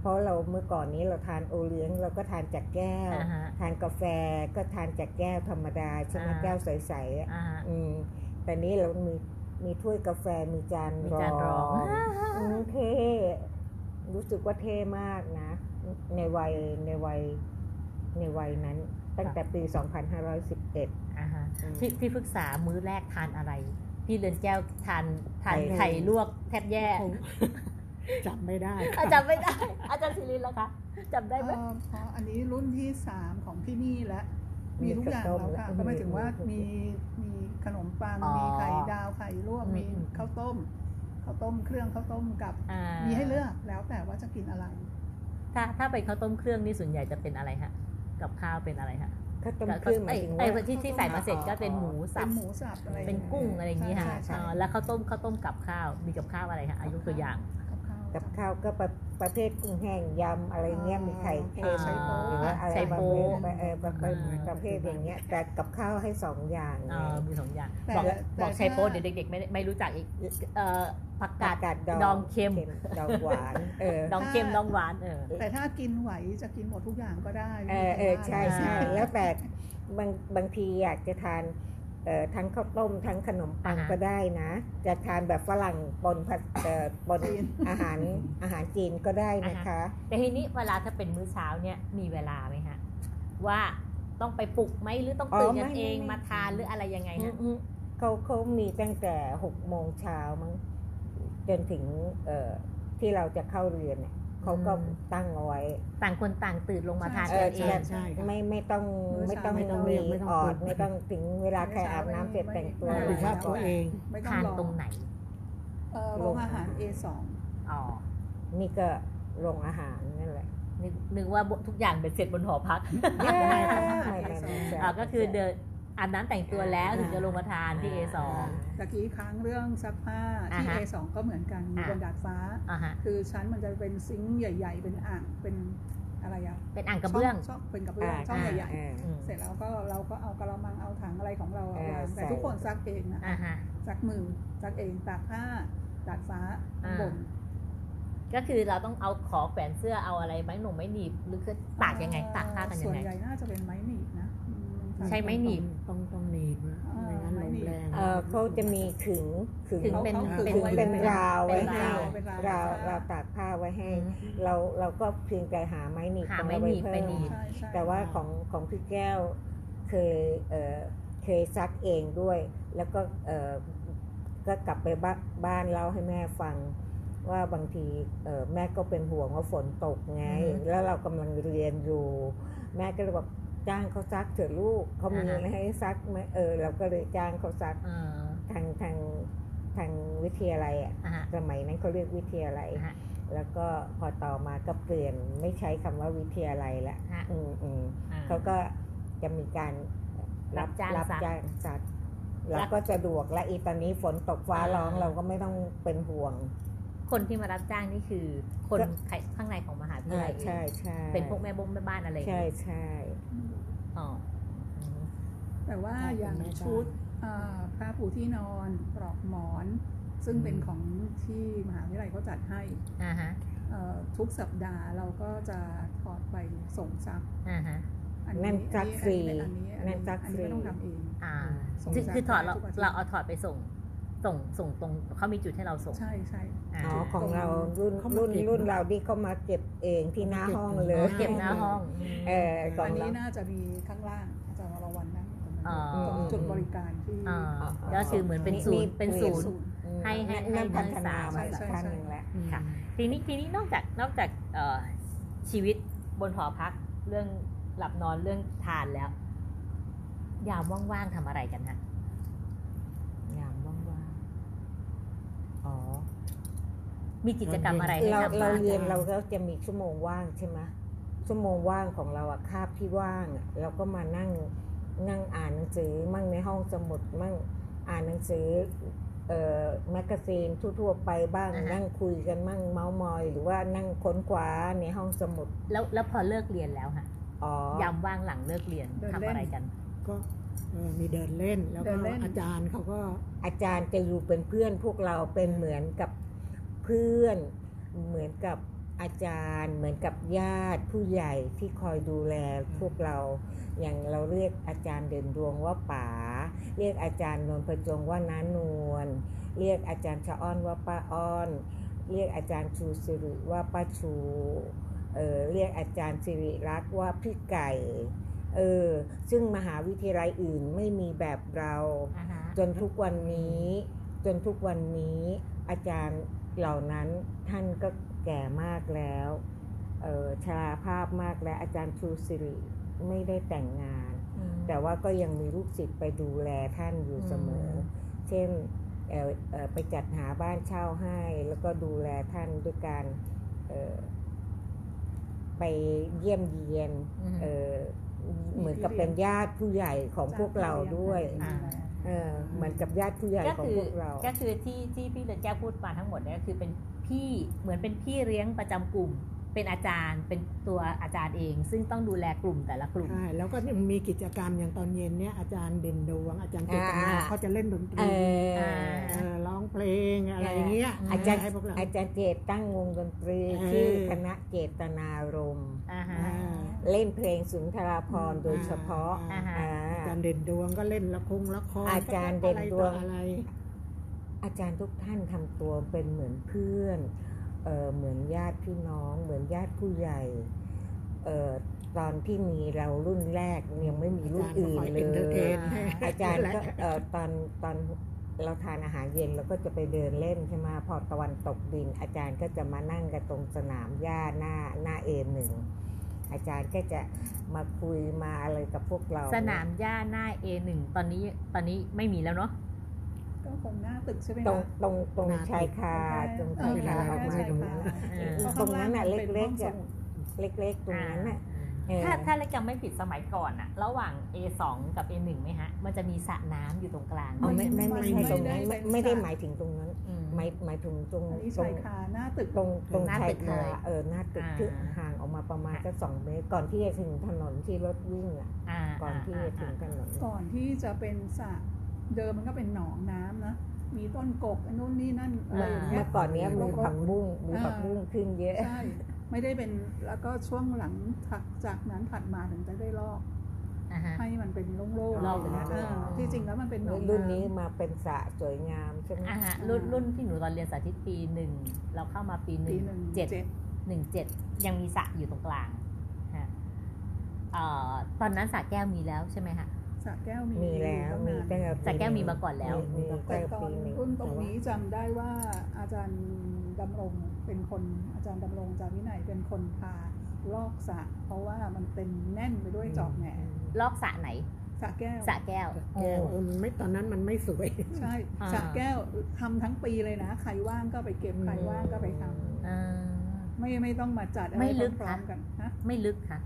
เพราะเราเมื่อก่อนนี้เราทานโอเลี้ยงเราก็ทานจากแก้ว ทานกาแฟก็ทานจากแก้วธรรมดาใช่ไหมแก้วใสๆอืมแต่นี้เรามีมีถ้วยกาแฟมีจานรองเท่รู้สึกว่าเท่มากนะ ในวัยในวัยในวัยนั้น ตั้งแต่ปี 2511 อ่าฮะพี่พี่ปรึกษามื้อแรกทานอะไร พี่เรือนแก้วทานทานไข่ลวกแทบแย่จำไม่ได้จำไม่ได้ อาจารย์ศิรินแล้วคะจำได้ไหมเพราะอันนี้รุ่นที่สามของพี่นี่แล้วมีทุกอย่างแล้วค่ะก็หมายถึงว่ามีมีขนมปังมีไข่ดาวไข่ลวกมีข้าวต้มข้าวต้มเครื่องข้าวต้มกับมีให้เลือกแล้วแต่ว่าจะกินอะไรถ้าถ้าเป็นข้าวต้มเครื่องนี่ส่วนใหญ่จะเป็นอะไรฮะ กับข้าวเป็นอะไรฮะข้าวต้มเครื่องไอ้ที่ที่ใส่มาเสร็จก็เป็นหมูสับหมูสับอะไรเป็นกุ้งอะไรอย่างนี้ค่ะแล้วข้าวต้มข้าวต้มกับข้าวมีกับข้าวอะไรฮะอายุตัวอย่าง กับข้าวก็ประประเภทกุ้งแห้งยำอะไรเงี้ยมีไข่เค็มหรือว่าอะไรประเภทเออประประเภทอย่างเงี้ยแต่กับข้าวให้สองอย่างมีสองอย่างบอกบอกไชโป๊เดี๋ยวเด็กๆไม่ไม่รู้จักอีกเอ่อผักกาดดองเค็ม ดองหวานเออ ดองเค็มดองหวานเออ แต่ถ้ากินไหวจะกินหมดทุกอย่างก็ได้เออเออใช่ใช่แล้วแต่บางบางทีอยากจะทาน ทั้งข้าวต้มทั้งขนมปังก็ได้นะ จะทานแบบฝรั่งปนปนอาหารอาหารจีนก็ได้นะคะ แต่ทีนี้เวลาถ้าเป็นมื้อเช้าเนี่ยมีเวลาไหมฮะว่าต้องไปปลุกไหมหรือต้องตื่นกันเองมาทานหรืออะไรยังไงนะเขาเขามีตั้งแต่หกโมงเช้ามั้งจนถึงที่เราจะเข้าเรียนเนี่ย เขาก็ตั้งเอาไว้ ต่างคนต่างตื่นลงมาทานเองไม่ไม่ต้องไม่ต้องมีออด ไม่ต้องถึงเวลาใครอาบน้ำเสร็จแต่งตัวหรือว่าตัวเองทานตรงไหนโรงอาหาร A2 อ๋อ นี่ก็โรงอาหารนั่นแหละนึกว่าทุกอย่างเป็นเสร็จบนหอพักก็คือเดิน อาบน้ำแต่งตัวแล้วถึงจะลงมาทานที่ A2 ตะกี้ค้างเรื่องซักผ้าที่ A2 ก็เหมือนกันบนดาดฟ้า คือชั้นมันจะเป็นซิงค์ใหญ่ ๆ เป็นอ่างเป็นอะไรอะเป็นอ่างกระเบื้องช่องเป็นกระเบื้องช่องใหญ่ๆเสร็จแล้วก็เราก็เอากระมังเอาถังอะไรของเราเอาแต่ทุกคนซักเองนะซักมือซักเองตากผ้าดาดฟ้าบนก็คือเราต้องเอาขอแขวนเสื้อเอาอะไรไม้หนุ่มไม้หนีบหรือคือตากยังไงตากผ้ากันยังไงส่วนใหญ่น่าจะเป็นไม้หนีบนะ ใช่ไหมหนีบต้องต้องหนีบนะไม่งั้นลมแรงเอ่อเขาจะมีขึงขึงขึงเป็นขาขึงขึงไว้เป็นราวไว้เป็นให้ราวเป็นราวราวใช่ราวตากผ้าไว้ให้อืมเราเราก็เพียงแต่หาไม้หนีบหาตรงไม้นั้นหนีบว้ไปเพิ่มหนีบใช่ใช่แต่ว่าของของพี่แก้วเคยเอ่อเคยซักเองด้วย แล้วก็เอ่อก็กลับไปบ้านบ้านเล่าให้แม่ฟังว่าบางทีเอ่อแม่ก็เป็นห่วงว่าฝนตกไงอืมแล้วเรากำลังเรียนอยู่ แม่ก็เลยบอก จ้างเขาซักเถอะลูกเขามีอ่าฮะอะไรให้ซักไหมเออเราก็เลยจ้างเขาซักเออทางทางทางวิทยาลัยอะอะฮะสมัยนั้นเขาเรียกวิทยาลัยอะฮะแล้วก็พอต่อมาก็เปลี่ยนไม่ใช้คำว่าวิทยาลัยละฮะอืมอืมอ่เขาก็จะมีการรับจ้างรับซักจ้างซักรัแล้บวก็สะดวกและอีตอนนี้ฝนตกฟ้าอ่าร้องเราก็ไม่ต้องเป็นห่วง คนที่มารับจ้างนี่คือคนก็ข้างในของมหาวิทยาอ่าลัยเองใช่ใช่เป็นพวกแม่บงแม่บ้านอะไรอย่างใช่เงี้ยใช่อ๋ออืมแต่ว่าใช่อย่างเป็นแม่บ้านชุดอ่าผ้าปูที่นอนปลอกหมอน ซึ่งเป็นของที่มหาวิทยาลัยเขาจัดให้อ่าฮะเอ่อทุกสัปดาห์เราก็จะถอดไปส่งซักอ่าฮะอันั่นซักฟรีอันนี้อันนั่นี้นซักอันฟนี้รีไม่ต้องทำเองอ่าส่งคือซักคือถอดเราทุกอาทิตย์เราเอาถอดไปส่ง ส่งส่งตรงเขามีจุดให้เราส่ง ใช่ใช่าอ๋อของเรารุ่นเขามารุ่นเก็บรุ่นเราที่เขามาเก็บเองที่หน้าห้องเลย เก็บหน้าห้องเออขออังนเรานี้น่าจะมีข้างล่างอาจารย์วรวันนั่งอยู่ตรงนั้นอ๋อตรงจุดบริการที่อ่าอ๋อก็คือเหมือนเป็นศูนย์เป็นศูนย์ศูนย์อืมให้ให้นั่นให้พัฒนานัมากศึกษาสักขั้นหนึ่งแล้วค่ะทีนี้ทีนี้นอกจากนอกจากเอ่อชีวิตบนหอพักเรื่องหลับนอนเรื่องทานแล้ว ยามว่างๆทำอะไรกันฮะ ยามว่างๆอ๋อ มีกิจกรรมอะไรให้เราทำเราบ้างเรียนเราก็จะมีชั่วโมงว่างใช่ไหมชั่วโมงว่างของเราอะคาบที่ว่างอะเราก็มานั่งนั่งอ่านหนังสือมั่งในห้องสมุดมั่งอ่านหนังสือเอ่อแมกกาซีนทั่วๆไปบ้างนั่งคุยกันมั่งเมาส์มอย หรือว่านั่งค้นคว้าในห้องสมุดแล้วแล้วพอเลิกเรียนแล้วฮะอ๋อ ยามว่างหลังเลิกเรียนเดินทำเล่น อะไรกัน ก็เอ่อมีเดินเล่นแล้วเดิก็นเล่น อาจารย์เขาก็อาจารย์จะอยู่เป็นเพื่อนพวกเราเป็นเหมือนกับ เพื่อน เหมือนกับอาจารย์เหมือนกับญาติผู้ใหญ่ที่คอยดูแลพวกเรา อย่างเราเรียกอาจารย์เด่นดวงว่าป๋าเรียกอาจารย์นวลประจงว่าน้านวลเรียกอาจารย์ชะอ้อนว่าป้าอ้อน เรียกอาจารย์ชูสิริว่าป้าชูเออเรียกอาจารย์สิริรักษ์ว่าพี่ไก่เออซึ่งมหาวิทยาลัยอื่นไม่มีแบบเราอ่าฮะจนทุกวันนี้ จนทุกวันนี้อาจารย์ เหล่านั้นท่านก็แก่มากแล้วเออชราภาพมากแล้วอาจารย์ชูสิริไม่ได้แต่งงานอืมแต่ว่าก็ยังมีลูกศิษย์ไปดูแลท่านอยู่เสมออืมเช่นเอ่อเอ่อไปจัดหาบ้านเช่าให้ แล้วก็ดูแลท่านด้วยการเอ่อไปเยี่ยมเยียนอืมเอ่อเหมือนกับเป็นญาติผู้ใหญ่ของพวกเราด้วยอ่า เออเหมือนกับญาติผู้ใหญ่ก็ของคือพวกเรา ก็คือที่ที่พี่เรือนแก้วพูดมาทั้งหมดเนี่ยก็คือเป็นพี่เหมือนเป็นพี่เลี้ยงประจำกลุ่ม เป็นอาจารย์เป็นตัวอาจารย์เอง ซึ่งต้องดูแลกลุ่มแต่ละกลุ่มใช่แล้วก็ยังมีกิจกรรมอย่างตอนเย็นเนี่ยอาจารย์เด่นดวงอาจารย์เจตนาอ่าเขาจะเล่นดนตเอรีออ่าเออร้องเพลงอะไรอย่างเงี้ยอาจารย์ให้พวกเราอาจารย์เจตตั้งวงดนตรีเออชื่อคณะเจตนารมณ์อ่าฮะอ่าเล่นเพลงสุนทราภรณ์โดยเฉพาะอ่าฮะอ่าอาจารย์เด่นดวงก็เล่นละครละครอาจารย์เด่นดวงอะไรต่ออะไรอาจารย์ทุกท่านทำตัวเป็นเหมือนเพื่อน เออเหมือนญาติพี่น้อง เหมือนญาติผู้ใหญ่เออตอนที่มีเรารุ่นแรกยังไม่มีรุ่นอื่นเลอาจารย์ก็คอย entertain ยให้อาจารย์ก็เออตอนตอนเราทานอาหารเย็นเราก็จะไปเดินเล่นใช่ไหมพอตะวันตกดิน อาจารย์ก็จะมานั่งกันตรงสนามหญ้าหน้าหน้าเอหนึ่งอาจารย์ก็จะมาคุยมาอะไรกับพวกเรา สนามหญ้าหน้า A1 ตอนนี้ตอนนี้ไม่มีแล้วเนาะ ก็คงหน้าตึกใช่ไหมตรงคะตรงตรงหน้าชายคาตรงเอชายอคาออกใช่มาใช่ตรงค่ะนั้นเออเพราะตรงนั้นน่ะข้างางเล็กๆป็นห้อะองสมุดเล็กๆตรงนั้นน่ะเออถ้าถ้าเราจำไม่ผิดสมัยก่อนอะระหว่าง A2 กับ A1 ไหมฮะ มันจะมีสระน้ำอยู่ตรงกลางอ๋อไม่ไม่ไม่ใช่ตรงนั้นไม่ไม่ได้ไม่ได้เป็นหมายถึงตรงนั้นอืมหมายหมายถึงตรงอันนี้ตรชางยคาหน้าตึกตรงตรงหน้าชาตึยกเลคายเออหน้าตึกอ่าที่ห่างออกมาประมาณสักสองเมตรก่อนที่จะถึงถนนที่รถวิ่งอะอ่าก่อนที่จะถึงถนนก่อนที่จะเป็นสระ เดิมมันก็เป็นหนองน้ำนะมีต้นกกอันนู้นนี่นั่นอะไรอย่างเงี้เมื่ยอก่อนเนี้ยมีผักบุ้งมีอ่าผักบุ้งขึ้นเยอะใช่ไม่ได้เป็นแล้วก็ช่วงหลังถัดจากนั้นถัดมาถึงจะได้ลอกให้มันเป็นโล่งๆรอบเลยนะเออที่จริงแล้วมันเป็นหนองรุ่นนี้มาเป็นสระสวยงามใช่ไหมอ่าฮะรุ่นรุ่นที่หนูตอนเรียนสาธิตปีหนึ่งเราเข้ามาปีหนึ่ปีงหนึ่งเจ็ดเจ็ดหนึ่งเจ็ดยังมีสระอยู่ตรงกลางฮะเอ่อตอนนั้นสระแก้วมีแล้วใช่ไหมฮะ สระแก้วมีมีแล้วตั้งมีนานตั้งแต่สระแก้วมีมาก่อนแล้ว มีแต่ตั้งตอปีนหนึ่งรุ่นตรงนี้จำได้ว่าอาจารย์ดำรงเป็นคนอาจารย์ดำรงจาวินัยเป็นคนพาลอกสระเพราะว่ามันเป็นแน่นไปด้วยจอกแหนลอกสระไหนสระแก้ว สระแก้วแก้วเออมันไม่ตอนนั้นมันไม่สวย ใช่อ่า สระแก้วทำทั้งปีเลยนะ ใครว่างก็ไปเก็บใครว่างก็ไปทำอ่า ไม่ไม่ต้องมาจัดอะไรไม่ลึกพร้อมคะๆกันฮะไม่ลึกค่ะ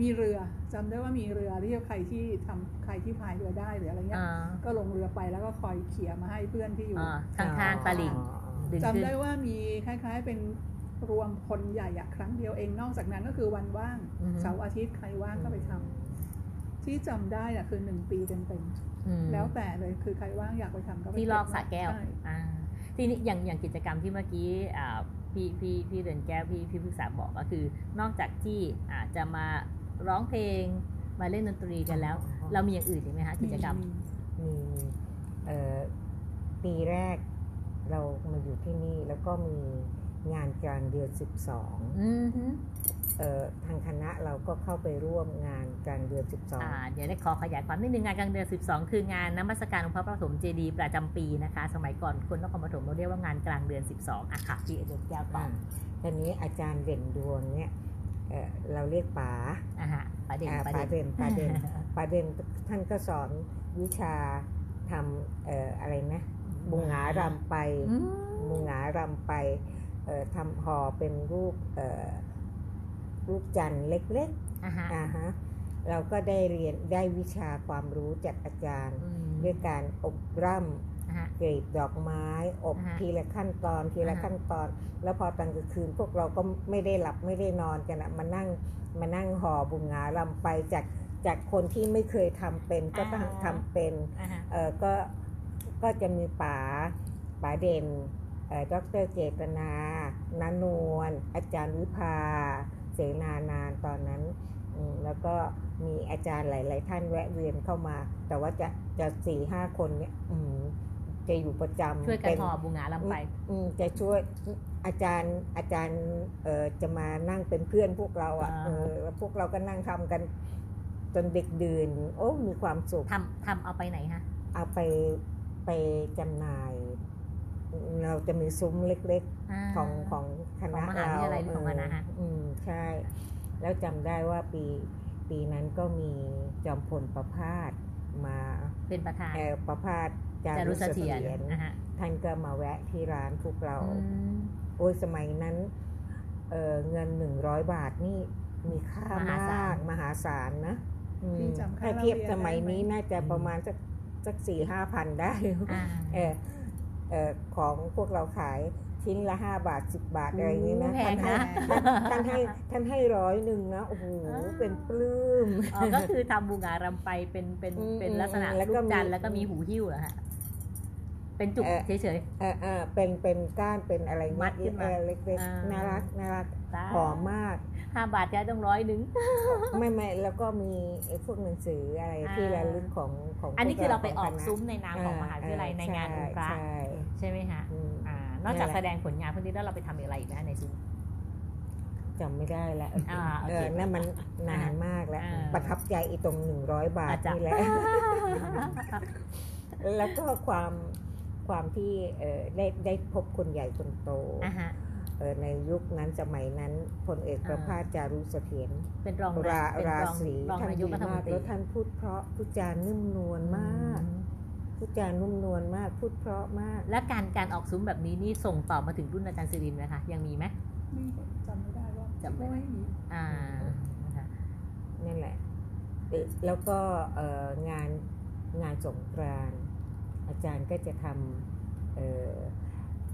มีเรือจำได้ว่ามีเรือที่ใครที่ทำใครที่พายเรือได้หรืออะไรเงี้ยอ่าก็ลงเรือไปแล้วก็คอยเขี่ยมาให้เพื่อนที่อยู่อ่าข้างๆตลิ่งดึงจำขึ้นได้ว่ามีคล้าย ๆ เป็นรวมคนใหญ่อะครั้งเดียวเองนอกจากนั้นก็คือวันว่างอือฮึเสาร์อาทิตย์ใครว่างก็ไปทำที่จำได้อะคือหนึ่งปีเต็มอืมๆแล้วแต่เลยคือใครว่างอยากไปทำก็ไปที่ลอกสระแก้วใช่อ่าทีนี้อย่างอย่างกิจกรรมที่เมื่อกี้อ่าพี่พี่พี่เดินแก้วพี่พี่พึกษาบอกก็คือ นอกจากที่อาจจะมา ร้องเพลง มาเล่นดนตรีกันแล้วอ๋อเรามีอย่างอื่นอีกไหมคะกิจกรรมมีเอ่อปีแรกเรามาอยู่ที่นี่แล้วก็มีงานกลางเดือน12อือฮึเอ่อทางคณะเราก็เข้าไปร่วมงานกลางเดือนอ่าเดี๋ยวได้ขอขยายความนิดนึงงานกลางเดือน12คืองานน้ำมัสการองค์พระปฐมเจดีย์ประจำปีนะคะ สมัยก่อนคนนครปฐมเราเรียกว่างานกลาง12อะค่ะพี่เดินแก้วต่ออ่าทีนี้อาจารย์เด่นดวงเนี่ย เอ่อเราเรียกป๋าอะฮะประเด็นอ่าประป๋าเด็นเด่นป๋าเด่นป๋าเด่นท่านก็สอนวิชาทำเอ่ออะไรนะบุงหงารำไปอืมบุงหงารำไปเอ่อทำห่อเป็นรูปเอ่อรูปจันทร์เล็กอะฮะๆอ่าฮะเราก็ได้เรียนได้วิชาความรู้จากอาจารย์อืมด้วยการอบร่ำอะฮะ กรีดดอกไม้ อบอ่าฮะทีละขั้นตอนทีละอ่าฮะขั้นตอน แล้วพอตอนกลางคืนพวกเราก็ไม่ได้หลับไม่ได้นอนกันอะมานั่งมานั่งห่อบุงงารำไปจากจากคนที่ไม่เคยทำเป็นก็ต้องทำเป็นอะฮะเออก็ก็จะมีป๋าป๋าเด่นเอ่อดรเจตนา นานวล อาจารย์วิภา เสนานานตอนนั้นอืมแล้วก็มีอาจารย์หลาย ๆ ท่านแวะเวียนเข้ามา แต่ว่าจะจะสี่ห้าคนเนี่ย อืมจะอยู่ประจำช่วยกันเป็นห่อบุงหงาลำไปอืมจะช่วยอาจารย์อาจารย์เอ่อจะมานั่งเป็นเพื่อนพวกเราอะอ่าเออแล้วพวกเราก็นั่งทำกัน จนเด็กดื่น โอ้มีความสุขทำทำเอาไปไหนฮะ เอาไปไปจำหน่าย เราจะมีซุ้มเล็กาๆของของคณะของมหาเราวิทยาลัยหรือของคณะฮะเอออืมใช่ แล้วจำได้ว่าปีปีนั้นก็มีจอมพลประพาสมาเป็นประธานเออประพาส จาจารุรุเสเสถีถียยรรนะฮะท่านก็มาแวะที่ร้านพวกเราอืมโอ้ยสมัยนั้นเออเงินหนึ่งร้อยบาทนี่มีค่ามหาศาลากมหาศาลนะอืมพี่จำค่าถ้าเทียบเล่าเรียนสมัยได้ไหมนี้น่าจะประมาณสักสักสี่ห้าพันได้อ่าเออเออของพวกเราขาย ชิ้นละห้าบาทสิบบาทอะไรอย่างนี้นะแพงท่านนะให้ท่านให้ท่านให้ร้อยหนึ่งนะโอ้โหอ่า เป็นปลื้ม อ๋อก็คือทำบุงหงารำไปเป็นเป็นอืมเป็นลักษณะอืมแล้วรูก็ปจันทร์มีแล้วก็มีหูหิ้วเหรอฮะเป็นจุกเอ่อ เฉย เออเออเป็นเป็นก้านเป็นอะไรมัดขึ้นมาเออเล็กอ่า ๆน่ารักน่ารักๆตาหอมมาก ห้าบาทแค่ต้องร้อยหนึ่ง ไม่ไม่แล้วก็มีไอ้พวกหนังสืออะไรอ่า ที่ระลึกของของอันนี้พวคือเราไปของอกคณะซุ้มในนามของมหาวิทยาลัยในงานองค์พระใช่ใช่ไหมฮะอืมอ่า นอกจากนั่นแหละแสดงผลงานพวกนี้แล้วเราไปทำอะไรอีกไหมฮะในซุ้มจำไม่ได้แล้วอ่าโอเอเคอนั่นมันนานมากแล้วอ่าประทับใจอีตรงหนึ่งร้อยบาทอาจจะนี่แหละ แล้วก็ความความที่เออได้ได้พบคนใหญ่คนโตอ่าฮะเออในยุคนั้นสมัยนั้นพลเอกประภาสจารุเสถียรเป็นรองราเป็นราองศีรองท่านนายดีกรัฐมมานกตรีแล้วท่านพูดเพราะพูดจานุ่มนวลมากอืม พูดจานุ่มนวลมาก พูดเพราะมาก และการการออกซุ้มแบบนี้นี่ส่งต่อมาถึงรุ่นอาจารย์สิรินทร์ไหมคะ ยังมีไหมไม่จำไม่ได้ว่าจำไม่ได้ไม่มีอ่านะคะนั่นแหละเอ่อแล้วก็เอ่องานงานสงกรานต์อาจารย์ก็จะทำเอ่อ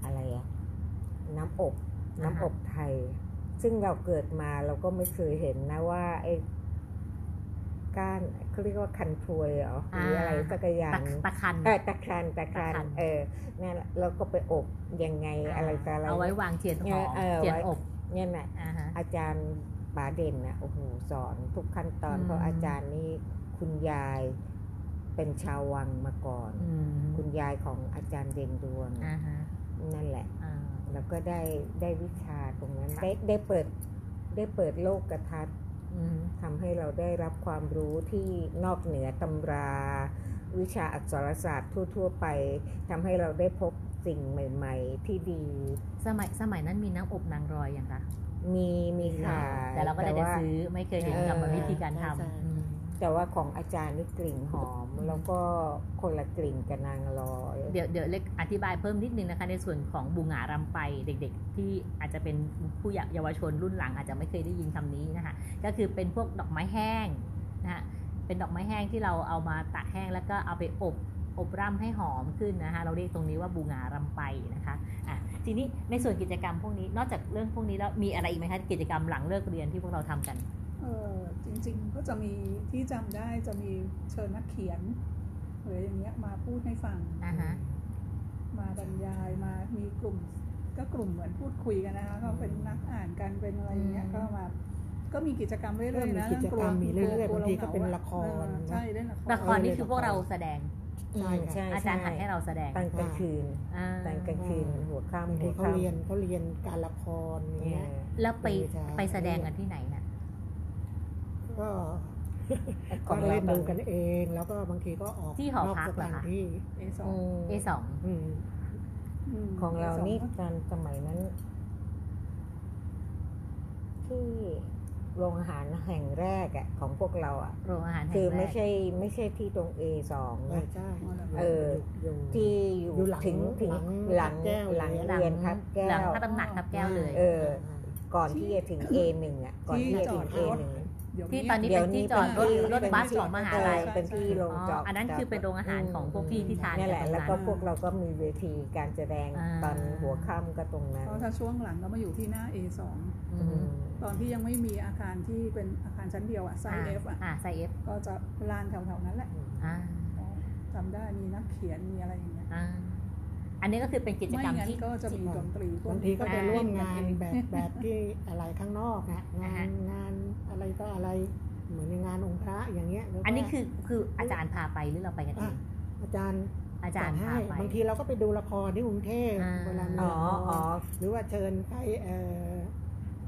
อะไรอะน้ำอบอ่าฮะน้ำอบไทย ซึ่งเราเกิดมาเราก็ไม่เคยเห็นนะว่าไอ้ ก้านเขาเรียกว่าคันทวยเหรอหรืออะไรสักอย่าตะงตะคันเออตะครันตะครันตะครันเออนั่นแหละเราก็ไปอบยังไงอะไรต่ออะไรเอาไว้วางเทียนหอมเออเทียนไว้อบเนี่ยน่ะอ่าฮะอาจารย์บาเด่นนะโอ้โหสอนทุกขั้นตอนอืมเพราะอาจารย์นี่คคุณยายเป็นชาววังมาก่อน คุณยายของอาจารย์เด่นดวงนั่นแหละแล้วก็ได้ได้วิชาตรงนั้นได้ได้เปิดได้เปิดโลกกระทัด ทำให้เราได้รับความรู้ที่นอกเหนือตำรา วิชาอักษรศาสตร์ทั่ว ๆ ไปทำให้เราได้พบสิ่งใหม่ ๆ ที่ดี สมัยสมัยนั้นมีน้ำอบนางรอยอย่างคะมีมีค่ะ แต่เราก็ได้แต่ซื้อไม่เคยเห็นกรรมวิธีการทำ แต่ว่าของอาจารย์นี่กลิ่นหอม แล้วก็คนละกลิ่นกับนางลอยเดี๋ยวเดี๋ยวเล็กอธิบายเพิ่มนิดนึงนะคะ ในส่วนของบูงารำไปเด็กๆ ที่อาจจะเป็นผู้เยาวชนรุ่นหลังอาจจะไม่เคยได้ยินคำนี้นะคะ ก็คือเป็นพวกดอกไม้แห้งนะเป็นดอกไม้แห้งที่เราเอามาตากแห้งแล้วก็เอาไปอบอบร่ำให้หอมขึ้นนะคะ เราเรียกตรงนี้ว่าบูงารำไปนะคะอะทีนี้ในส่วนกิจกรรมพวกนี้นอกจากเรื่องพวกนี้แล้วมีอะไรอีกไหมคะกิจกรรมหลังเลิกเรียนที่พวกเราทำกัน เออ จริงๆ ก็จะมีที่จำได้จะมีเชิญนักเขียนหรืออย่างเงี้ยมาพูดให้ฟังมาบรรยายมามีกลุ่ม ก็กลุ่มเหมือนพูดคุยกันนะคะก็เป็นนักอ่านกันเป็นอะไรเงี้ยก็มาก็มีกิจกรรมเรื่อยๆนะกิจกรรมมีเรื่อยๆบางทีก็เป็นละครใช่เล่นละครละครนี่คือพวกเราแสดงใช่ใช่อาจารย์หัดให้เราแสดงตอนกลางคืนตอนกลางคืนหัวค่ำที่เขาเรียนเขาเรียนการละครเนี้ยแล้วไปไปแสดงกันที่ไหนน่ะ ก็ก็เล่นดูกันเอง แล้วก็บางทีก็ออกที่หอพักเหรอคะ ที่เอสองเอสองของเรานี่ตอนสมัยนั้น ที่โรงอาหารแห่งแรกอะของพวกเราอะโรงอาหารคือไม่ใช่ไม่ใช่ที่ตรงเอสองใช่เออที่อยู่ถึงถึงหลังหลังเรียนครับ แก้วหลังพระตำหนักครับแก้วเลย เออ ก่อนที่จะถึงเอหนึ่งอะก่อนที่จะถึงเอหนึ่ง ที่ตอนนี้เป็นที่จอดรถรถบัสของมหาลัยเป็นที่โรงจอดอันนั้นคือเป็นโรงอาหารของพวกพี่ที่ทานนี่แหละแล้วก็พวกเราก็มีเวทีการแสดงตอนหัวค่ำก็ตรงนั้นเพราะถ้าช่วงหลังก็มาอยู่ที่หน้า A2 ตอนที่ยังไม่มีอาคารที่เป็นอาคารชั้นเดียวอะไซเอฟอะไซเอฟก็จะลานแถวๆนั้นแหละจำได้มีนักเขียนมีอะไรอย่างเงี้ยอันนี้ก็คือเป็นกิจกรรมที่ก็จะมีดนตรีบางทีก็ไปร่วมงานแบบแบบที่อะไรข้างนอกนะงานงาน อะไรก็อะไรเหมือนในงานองค์พระอย่างเงี้ยอันนี้คือคืออาจารย์พาไปหรือเราไปกันเองอาจารย์อาจารย์ให้บางทีเราก็ไปดูละครที่กรุงเทพเวลามีหรือว่าเชิญใครเอ่อ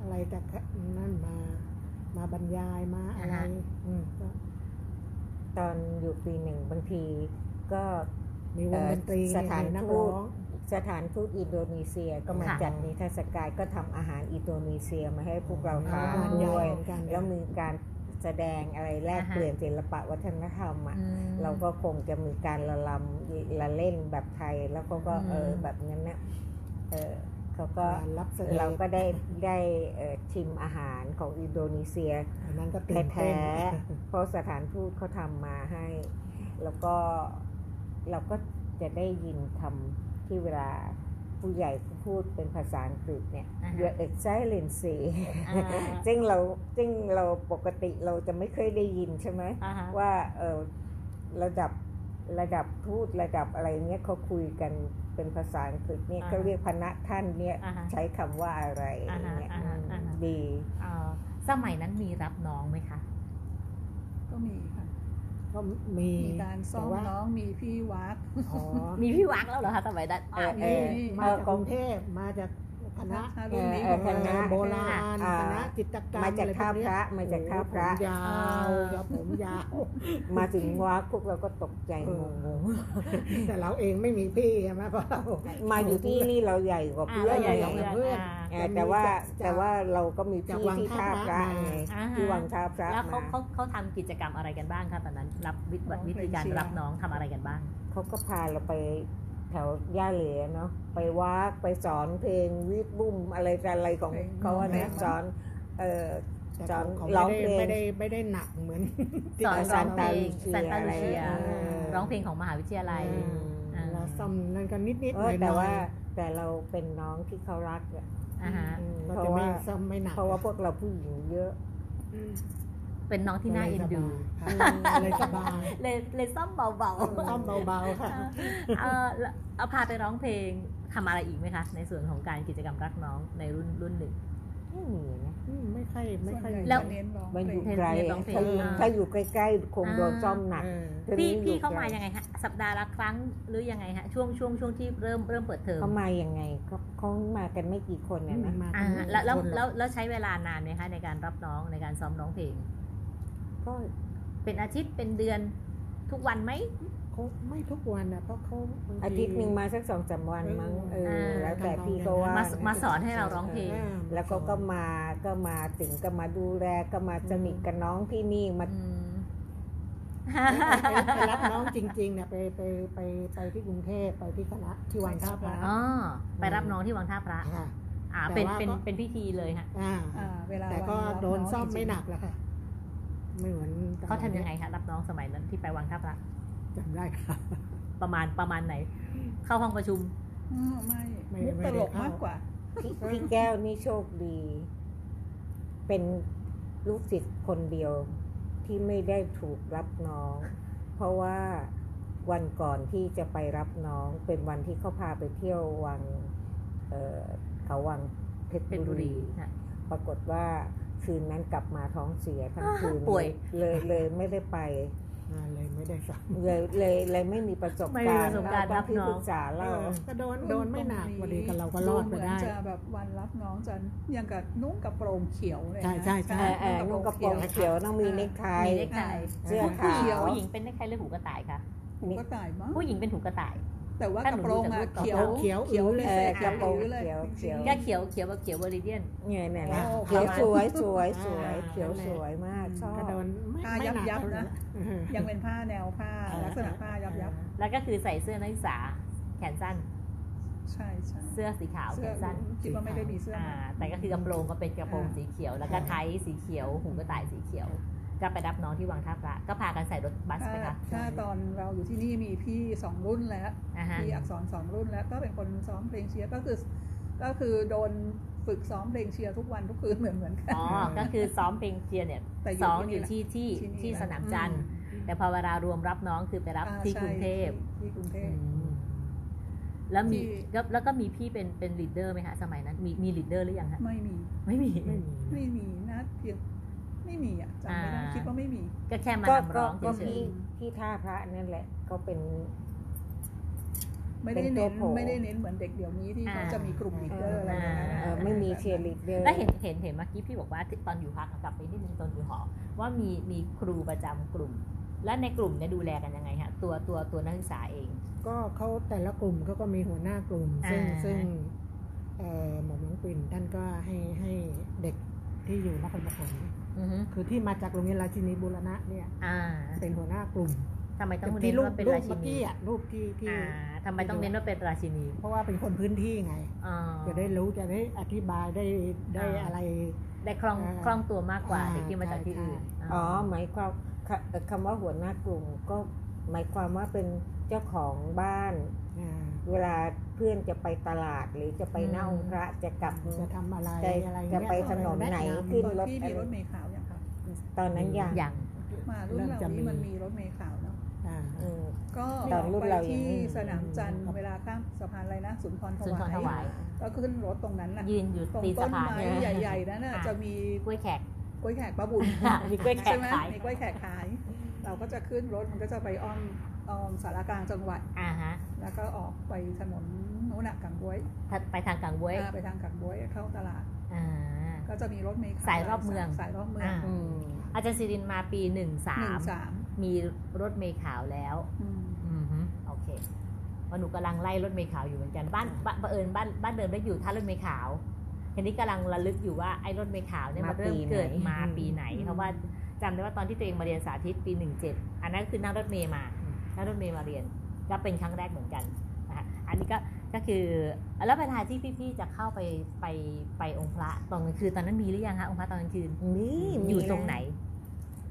อะไรจากนั่นมามาบรรยายมาอะไรตอนอยู่ปีหนึ่งบางทีก็มีวงดนตรีสถานทูต สถานทูตอินโดนีเซียก็มาจัดนิทรรศการก็ทำอาหารอินโดนีเซียมาให้พวกเราทานด้วยแล้วมีการแสดงอะไรแลกเปลี่ยนศิลปะวัฒนธรรมอะเราก็คงจะมีการละลำละเล่นแบบไทยแล้วเขาก็เออแบบนั้นเนี่ยเออเขาก็รับเราก็ได้ได้ชิมอาหารของอินโดนีเซียนั้นก็แท้เพราะสถานทูตเขาทำมาให้ แล้วก็เราก็จะได้ยินคำ ที่เวลาผู้ใหญ่พูดเป็นภาษาอังกฤษเนี่ย your excellency ซึ่งเราซึ่งเราปกติเราจะไม่เคยได้ยินใช่ไหมว่าเออระดับระดับทูตระดับอะไรเนี้ยเขาคุยกันเป็นภาษาอังกฤษเนี่ยเขาเรียกพนักท่านเนี่ยใช้คำว่าอะไรเนี่ยดีสมัยนั้นมีรับน้องไหมคะ ก็มีค่ะ ก็มีมีการซ้อมน้องมีพี่วักมีพี่วักแล้วเหรอคะสมัยนั้นมาจากกรุงเทพมาจาก คณะคณะโบราณคณะจิตกรรมมาจากท่าพระมาจากท่าพระยาวครับผมยาวมาถึงวัดพวกเราก็ตกใจงงแต่เราเองไม่มีพี่ใช่ไหมเพราะเรามาอยู่ที่นี่เราใหญ่กว่าเพื่อนใหญ่กว่าเพื่อนแต่ว่าแต่ว่าเราก็มีพี่ที่ท่าพระไงที่วังท่าพระแล้วเขาเขาเขาทำกิจกรรมอะไรกันบ้างคะตอนนั้นรับวิธีการรับน้องทำอะไรกันบ้างเขาก็พาเราไป แถวย่าเหลือเนาะไปวักไปสอนเพลงวิทบุ้มอะไรอะไรของเขาเนี่ยสอนเออสอนร้องเพลงไม่ได้ไม่ได้หนักเหมือนสอนร้องเพลงซันตาลูเชียร้องเพลงของมหาวิทยาลัยเราซ้ำนั่นกันนิดนิดแต่ว่าแต่เราเป็นน้องที่เขารักอะเพราะว่าไม่หนักเพราะว่าพวกเราผู้หญิงเยอะ เป็นน้องที่น่าเอ็นดู เลยสบายเลยเลยซ่อมเบาๆซ่อมเบาๆค่ะเอาพาไปร้องเพลงทำอะไรอีกไหมคะ ในส่วนของการกิจกรรมรักน้องในรุ่นรุ่นหนึ่งไม่มีนะไม่ค่อยไม่ค่อยแล้วมันอยู่ไกลถ้าอยู่ใกล้ๆคงโดนซ่อมหนักพี่พี่เข้ามายังไงฮะสัปดาห์ละครั้งหรือยังไงฮะช่วงช่วงช่วงที่เริ่มเริ่มเปิดเทอมเขามายังไงเขาเขามากันไม่กี่คนนะนะแล้วแล้วแล้วใช้เวลานานไหมคะในการรับน้องในการซ้อมร้องเพลง ก็เป็นอาทิตย์เป็นเดือนทุกวันไหมเขาไม่ทุกวันนะเพราะเขาอาทิตย์หนึ่งมาสักสองสาวันมั้งเออแล้วแต่พี่ก็ว่ามาสอนให้เราร้องเพลงแล้วก็ก็มาก็มาถึงก็มาดูแลก็มาสนิทกับน้องที่นี่มาไปรับน้องจริงๆเนี่ยไปไปไปไปที่กรุงเทพไปที่คณะที่วังท่าพระอ๋อไปรับน้องที่วังท่าพระอ่าเป็นเป็นเป็นพิธีเลยค่ะอ่าแต่ก็โดนซ่อมไม่หนักแล้วค่ะ ไม่เหมือนเขาทำยังไงคะรับน้องสมัยนั้นที่ไปวังท่าพระจำได้ค่ะประมาณประมาณไหน เข้าห้องประชุมไม่มุกตลกมากกว่าพี่แก้วนี่โชคดี เป็นลูกศิษย์คนเดียวที่ไม่ได้ถูกรับน้อง เพราะว่าวันก่อนที่จะไปรับน้องเป็นวันที่เขาพาไปเที่ยววังเขาวังเพชรบุรี ปรากฏว่า คืนนั้นกลับมาท้องเสียทั้งคืนป่วยเลยเลยไม่ได้ไปเลยไม่ได้สัเลยเลยเลยไม่มีประสบการณ์รับน้องจ๋าเล่าก็โดนโดนไม่หนักพอดีกันเราก็รอดไปได้จะแบบวันรับน้องจะยังกับนุ่งกระโปรงเขียวเลยใช่ใช่ใช่นุ่งกระโปรงเขียวต้องมีเนคไทเสื้อขาวผู้หญิงเป็นเนคไทหรือหูกระต่ายคะหูกระต่ายมั้งผู้หญิงเป็นหูกระต่าย แต่ว่ากระโปรงอะเขียวเขียวเขียวเลยกระโปรงเขียวเขียวก็เขียวเขียวแบบเขียวบริเดียนเนี่ยเนี่ยเขียวสวยสวยสวยเขียวสวยมากชอบโดนผ้ายับยับนะยังเป็นผ้าแนวผ้าลักษณะผ้ายับยับแล้วก็คือใส่เสื้อนักศึกษาแขนสั้นใช่ใช่เสื้อสีขาวแขนสั้นคิดว่าไม่ได้มีเสื้อแต่ก็คือกระโปรงก็เป็นกระโปรงสีเขียว แล้วก็ไทยสีเขียวหูกระต่ายสีเขียว ก็ไปรับน้องที่วังท่าพระก็พากันใส่รถบัสไปคะถ้าตอนเราอยู่ที่นี่มีพี่สองรุ่นแล้วพี่อักษรสองรุ่นแล้วก็เป็นคนซ้อมเพลงเชียร์ก็คือก็คือโดนฝึกซ้อมเพลงเชียร์ทุกวันทุกคืนเหมือนเหมือนกันอ๋อก็คือซ้อมเพลงเชียร์เนี่ยซ้อมอยู่ที่ที่ที่สนามจันทร์แต่พอเวลารวมรับน้องคือไปรับที่กรุงเทพที่กรุงเทพแล้วมีแล้วก็มีพี่เป็นเป็น leader ไหมคะสมัยนั้น มีมี leader หรือยังคะไม่มีไม่มีไม่มีนะเพียง ไม่มีอะจำไม่ได้คิดว่าไม่มี ก็แค่มาทำร้องก็ที่ที่ท่าพระนั่นแหละก็เป็น ไม่ได้เน้นไม่ได้เน้นเหมือนเด็กเดี๋ยวนี้ที่เขาจะมีกลุ่ม leader อะไรไม่มีเชียร์ลีดเดอร์ แล้วเห็นเห็นเห็นเมื่อกี้พี่บอกว่าตอนอยู่พักกลับไปนิดนึงตอนอยู่หอ ว่ามีมีครูประจำกลุ่ม และในกลุ่มเนี่ยดูแลกันยังไงฮะตัวตัวตัวนักศึกษาเอง ก็เขาแต่ละกลุ่มเขาก็มีหัวหน้ากลุ่ม ซึ่งซึ่งหม่อมหลวงปิ่นท่านก็ให้ให้เด็กที่อยู่นครปฐม คือที่มาจากโรงเรียนราชินีบุรณะเนี่ยเป็นหัวหน้ากลุ่มทำไมต้องเน้นว่าเป็นราชินีรูปที่ที่ทำไมต้องเน้นว่าเป็นราชินี เพราะว่าเป็นคนพื้นที่ไงจะได้รู้จะได้อธิบายได้ได้อะไร ได้คล่องคล่องตัวมากกว่าเด็กที่มาจากที่อื่นอ๋อหมายความคำว่าหัวหน้ากลุ่มก็หมายความว่าเป็นเจ้าของบ้าน เวลาเพื่อนจะไปตลาดหรือจะไปเน่าพระจะกลับจะทำอะไรอะไรจะไปถนนไหนขึ้นรถมีรถเมล์ขาวยังคะตอนนั้นยังยังมารุ่นเรานี่มันมีรถเมล์ขาวเนาะก็ตอนรุ่นเราที่สนามจันทร์เวลาข้ามสะพานอะไรนะสุนทรถวายก็ขึ้นรถตรงนั้นน่ะยืนอยู่ตรงต้นไม้ใหญ่ๆนั่นน่ะจะมีกล้วยแขกกล้วยแขกป้าบุญมีกล้วยแขกขายมีกล้วยแขกขาย เราก็จะขึ้นรถมันก็จะไปอ้อมออมสารกลางจังหวัดอ่าฮะแล้วก็ออกไปถนนโน้นกังบวยไปทางกังบวยไปทางกังบวยเข้าตลาดอ่าก็จะมีรถเมล์สายรอบเมืองสายรอบเมืองอาจารย์สิรินมาปีหนึ่งสามมีรถเมล์ขาวแล้วอืมโอเควันหนูกำลังไล่รถเมล์ขาวอยู่เหมือนกันบ้านบังเอิญบ้านบ้านเดิมได้อยู่ท่ารถเมล์ขาวทีนี้กำลังระลึกอยู่ว่าไอ้รถเมล์ขาวเนี่ยมันเริ่มเกิดมาปีไหนเพราะว่า จำได้ว่าตอนที่ตัวเองมาเรียนสาธิตปีหนึ่งเจ็ดอันนั้นคือนั่งรถเมล์มา นั่งรถเมล์มาเรียน ก็เป็นครั้งแรกเหมือนกันนะคะอันนี้ก็ ก็คือแล้วเวลาที่พี่ๆจะเข้าไปไปไปองค์พระตอนกลางคืนตอนนั้นมีหรือยังคะองค์พระตอนกลางคืนมีอยู่ตรงไหน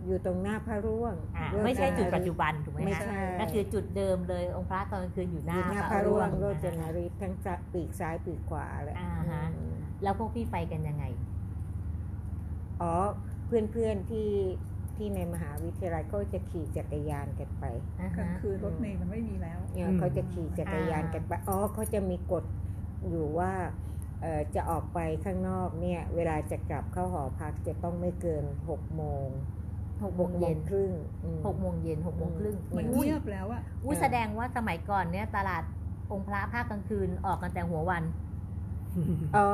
อยู่ตรงหน้าพระร่วง ไม่ใช่จุดปัจจุบันถูกไหมคะก็คือจุดเดิมเลยองค์พระตอนกลางคืนอยู่หน้าพระร่วงโรจนารีทั้งปีกซ้ายปีกขวาเลยแล้วพวกพี่ไปกันยังไง อ๋อ เพื่อนๆที่ที่ในมหาวิทยาลัยก็จะขี่จักรยานกันไปก็คือรถเมล์มันไม่มีแล้วเนี่ยเขาจะขี่จักรยานกันไปอ๋อเขาจะมีกฎอยู่ว่าจะออกไปข้างนอกเนี่ย เวลาจะกลับเข้าหอพักจะต้องไม่เกินหกโมงหกโมงเย็นครึ่งหกโมงเย็นหกโมงครึ่งมันเงียบแล้วอะอุ้แสดงว่าสมัยก่อนเนี่ยตลาดองค์พระภาคกลางคืนออกกันแต่หัววันอ๋อ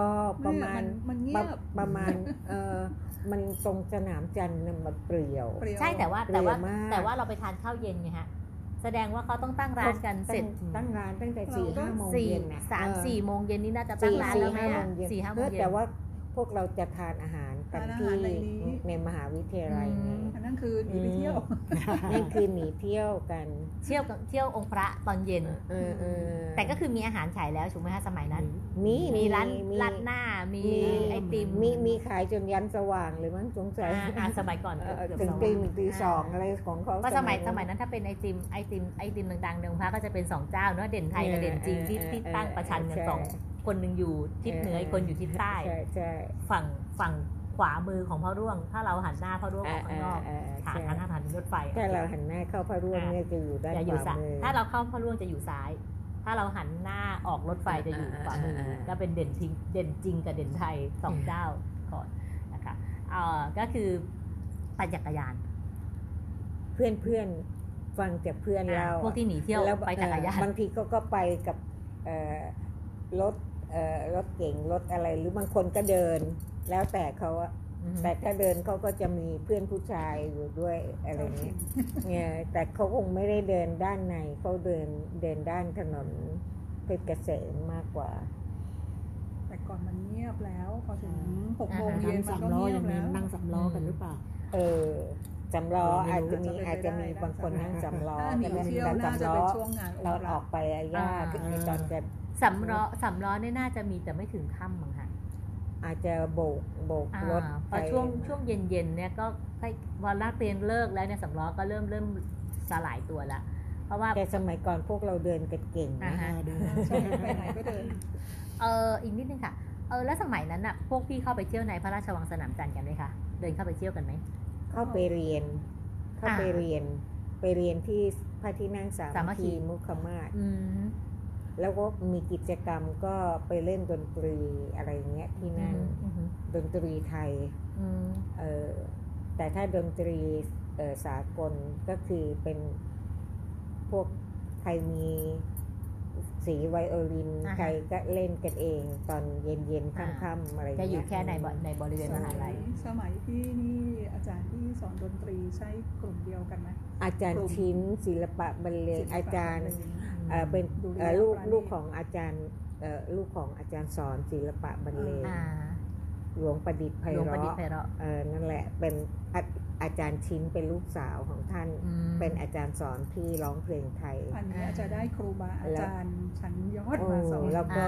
ประมาณมันเงียบประมาณเออ มันตรงสนามจันทร์มันเปลี่ยว ใช่แต่ว่าแต่ว่าแต่ว่าเราไปทานข้าวเย็นไงฮะ แสดงว่าเขาต้องตั้งร้านกันเสร็จตั้งร้านตั้งแต่สี่ห้าโมงเย็นสามสี่โมงเย็นนี่น่าจะตั้งร้านแล้วไหมสี่ห้าโมงเย็น แต่ว่าพวกเราจะทานอาหาร กันที่ในมหาวิทยาลัยนี่นั่นคือหนีไปเที่ยวนั่นคือหนีเที่ยวกัน เที่ยวเที่ยวองค์พระตอนเย็นแต่ก็คือมีอาหารขายแล้วถูกไหมคะสมัยนั้น มีมีร้านร้านหน้ามีไอติมมีมีขายจนยันสว่างเลยมั้งสงสัยสมัยก่อนถึงตีตีสองอะไรของเขาก็สมัยสมัยนั้นถ้าเป็นไอติมไอติมไอติมดังๆในองค์พระก็จะเป็นสองเจ้าเนาะเด่นไทยกับเด่นจีนที่ที่ตั้งประชันกันสองคนหนึ่งอยู่ทิศเหนืออีกคนอยู่ทิศใต้ฝั่งฝั่ง ขวามือของพ่อร่วง ถ้าเราหันหน้าพ่อร่วงออกข้างนอกฐานทางผ่านรถไฟถ้าเราหันหน้าเข้าพ่อร่วงเนี่ยจะอยู่ด้านขวามือถ้าเราเข้าพ่อร่วงจะอยู่ซ้าย ถ้าเราหันหน้าออกรถไฟจะอยู่ขวามือก็เป็นเด่นจริงเด่นจริงกับเด่นไทยสองเจ้าก่อนนะคะเอ่อก็คือปั่นจักรยาน เพื่อนเพื่อนฟังจากเพื่อนเราพวกที่หนีเที่ยวไปจักรยานบางทีก็ก็ไปกับรถรถเก่งรถอะไรหรือบางคนก็เดิน แล้วแต่เขาแต่ถ้าเดินเขาก็จะมีเพื่อนผู้ชายอยู่ด้วยอะไรเงี้ยเนี่ยแต่เขาคงไม่ได้เดินด้านในเขาเดินเดินด้านถนนเพชรเกษมมากกว่า แต่ก่อนมันเงียบแล้วพอถึงหกโมงเย็นมันก็เงียบแล้วนั่งสำล้อกันหรือเปล่า เออจำล้ออาจจะมีอาจจะมีบางคนนั่งจำล้อแต่จำล้อเราออกไปยากในตอนจะสำล้อสำล้อเนี่ยน่าจะมีแต่ไม่ถึงค่ำมั้งคะ อาจจะโบกโบกรถพอช่วงช่วงเย็นๆเนี่ยก็พอลากเรียนเลิกแล้วเนี่ยสำล้อก็เริ่มเริ่มสลายตัวละเพราะว่าแต่สมัยก่อนพวกเราเดินกันเก่งนะเดินไปไหนก็เดินเอออีกนิดนึงค่ะเออแล้วสมัยนั้นอะพวกพี่เข้าไปเที่ยวในพระราชวังสนามจันทร์กันไหมคะเดินเข้าไปเที่ยวกันไหมเข้าไปเรียน เข้าไปเรียน ไปเรียนที่พระที่นั่งสามัคคีมุขมาศ แล้วก็มีกิจกรรมก็ไปเล่นดนตรีอะไรเงี้ยที่นั่นดนตรีไทยเออแต่ถ้าดนตรีสากลก็คือเป็นพวกใครมีสีไวโอลิน ใครก็เล่นกันเองตอนเย็นๆค่ำๆอะไรจะอยู่แค่ในในบริเวณมหาลัยสมัยที่นี่อาจารย์ที่สอนดนตรีใช้กลุ่มเดียวกันไหมอาจารย์ชิ้นศิลปะบรรเลงอาจารย์ เป็นลูกลูกของอาจารย์ลูกของอาจารย์สอนศิลปะบรรเลงหลวงประดิษฐ์ไพเราะนั่นแหละเป็นอาจารย์ชิ้นเป็นลูกสาวของท่าน เป็นอาจารย์สอนที่ร้องเพลงไทย อันนี้จะได้ครูบาอาจารย์ชั้นยอดมาสอนแล้วก็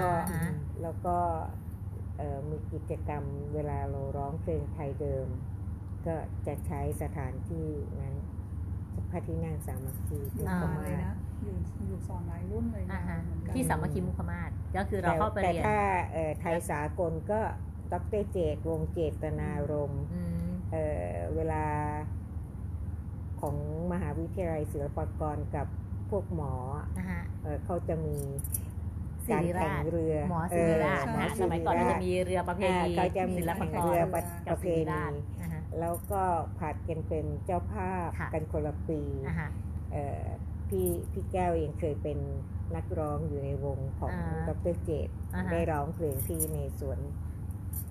แล้วก็มีกิจกรรมเวลาเราร้องเพลงไทยเดิม ก็จะใช้สถานที่นั้นพระที่นั่งสามัคคีที่ประมาณ อยู่อยู่สอนหลายรุ่นเลยที่สามัคคีมุขมาศก็คือเราเข้าไปเรียนแต่ถ้าไทยสากลก็ดรเจตวงเจตนารมเเวลาของมหาวิทยาลัยศิลปากรกับพวกหมอเขาจะมีการแข่งเรือหมอศิริราชสมัยก่อนจะมีเรือประเพณีศิลปากรเรือประเพณีแล้วก็ผัดกันเป็นเจ้าภาพกันคนละปี พี่พี่แก้วเองเคยเป็นนักร้องอยู่ในวงของดรเจตได้ร้องเพลงที่ในสวน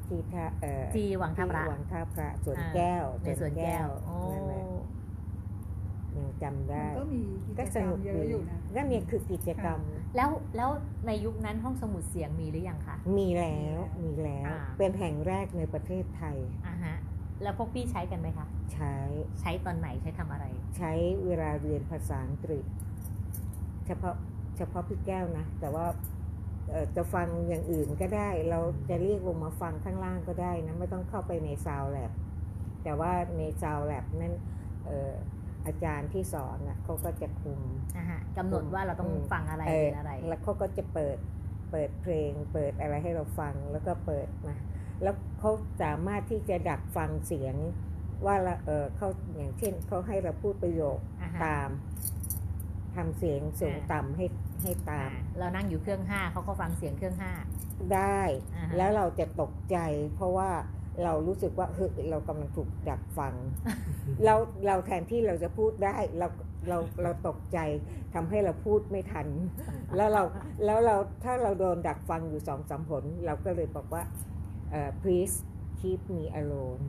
ที่ท่าเอ่อที่วังท่าพระวังท่าพระสวนแก้วในสวนแก้วนั่นแหละยังจำได้ก็มีกิจกรรมเยอะอยู่นะนั่นเนี่ยคือกิจกรรม แล้วแล้วในยุคนั้นห้องสมุดเสียงมีหรือยังคะมีแล้วมีแล้ว เป็นแห่งแรกในประเทศไทยอ่าฮะ แล้วพวกพี่ใช้กันไหมคะ ใช้ใช้ตอนไหนใช้ทำอะไร ใช้เวลาเรียนภาษาอังกฤษ เฉพาะเฉพาะพี่แก้วนะ แต่ว่าจะฟังอย่างอื่นก็ได้ เราจะเรียกลงมาฟังข้างล่างก็ได้นะ ไม่ต้องเข้าไปในซาวแลบแต่ว่าในซาวแลบนั้นอาจารย์ที่สอนนะเขาก็จะคุมกำหนดว่าเราต้องฟังอะไรอะไร แล้วเขาก็จะเปิดเปิดเพลง เปิดอะไรให้เราฟังแล้วก็เปิดมา แล้วเขาสามารถที่จะดักฟังเสียงว่าเออเขาอย่างเช่นเขาให้เราพูดประโยคตามทำเสียงสูงต่ำให้ให้ตาม เรานั่งอยู่เครื่องห้าเขาก็ฟังเสียงเครื่องห้า ได้แล้วเราจะตกใจ เพราะว่าเรารู้สึกว่าเฮ้ยเรากำลังถูกดักฟัง เราเราแทนที่เราจะพูดได้เราเราเราตกใจทำให้เราพูดไม่ทัน แล้วเราแล้วเราถ้าเราโดนดักฟังอยู่สองสามผล เราก็เลยบอกว่า please keep me alone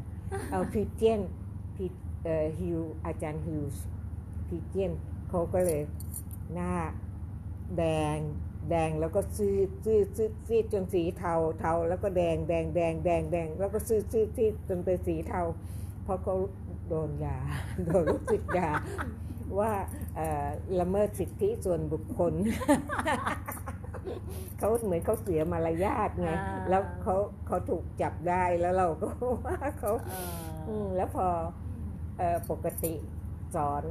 เอาพิเจียนพิเอ่อฮิวอาจารย์ฮิวส์พิเจียนเขาก็เลยหน้าแดงแดงแล้วก็ซีดซีดซีดซีดจนสีเทาเทาแล้วก็แดงแดงแดงแดงแดงแล้วก็ซีดซีดซีดจนเป็นสีเทา เพราะเขาโดนยาโดนรู้สึกยาว่าละเมิดสิทธิส่วนบุคคล เขาเหมือนเขาเสียมารยาทไงแล้วเขาเขาถูกจับได้แล้วเราก็ว่าเขาแล้วพอปกติสอน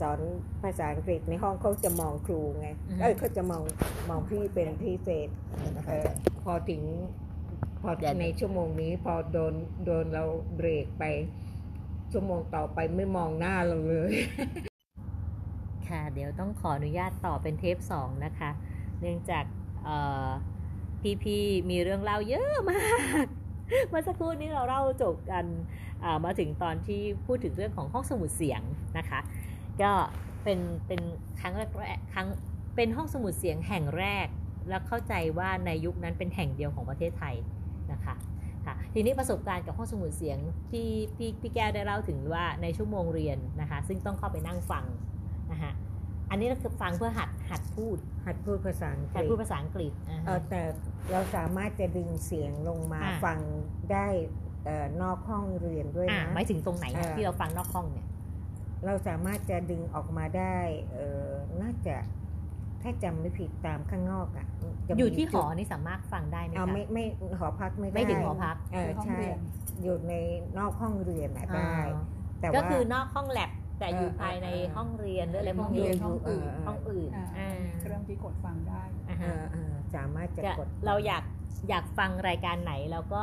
สอนภาษาอังกฤษในห้องเขาจะมองครูไงเออเขาจะมองมองพี่เป็นพิเศษออพอถึงพอในชั่วโมงนี้พอโดนโดนเราเบรกไป ชั่วโมงต่อไปไม่มองหน้าเราเลย ค่ะ เดี๋ยวต้องขออนุญาตต่อเป็นเทปสองนะคะ เนื่องจากพี่ๆมีเรื่องเล่าเยอะมากเมื่อสักครู่นี้เราเล่าจบกันมาถึงตอนที่พูดถึงเรื่องของห้องสมุดเสียงนะคะ ก็เป็นเป็นครั้งแรกครั้งเป็นห้องสมุดเสียงแห่งแรก แล้วเข้าใจว่าในยุคนั้นเป็นแห่งเดียวของประเทศไทยนะคะค่ะทีนี้ประสบการณ์กับห้องสมุดเสียงที่พี่พี่แก้วได้เล่าถึงว่าในชั่วโมงเรียนนะคะ ซึ่งต้องเข้าไปนั่งฟัง อันนี้เราคือฟังเพื่อหัดหัดพูด หัดพูดภาษาอังกฤษหัดพูดภาษาอังกฤษเออแต่เราสามารถจะดึงเสียงลงมาฟังได้นอกห้องเรียนด้วยนะ หมายถึงตรงไหนที่เราฟังนอกห้องเนี่ย เราสามารถจะดึงออกมาได้เออน่าจะถ้าจำไม่ผิดตามข้างนอกอะอยู่ที่หอนี่สามารถฟังได้ไหมคะไม่ไม่หอพักไม่ได้ไม่ถึงหอพักเออใช่ อยู่ในนอกห้องเรียนได้แต่ก็คือนอกห้องแลบ แต่อยู่ภายในห้องเรียนหรืออะไรพวกนี้ห้องอื่นห้องอื่นเครื่องที่กดฟังได้สามารถจะกดเราอยากอยากฟังรายการไหนแล้วก็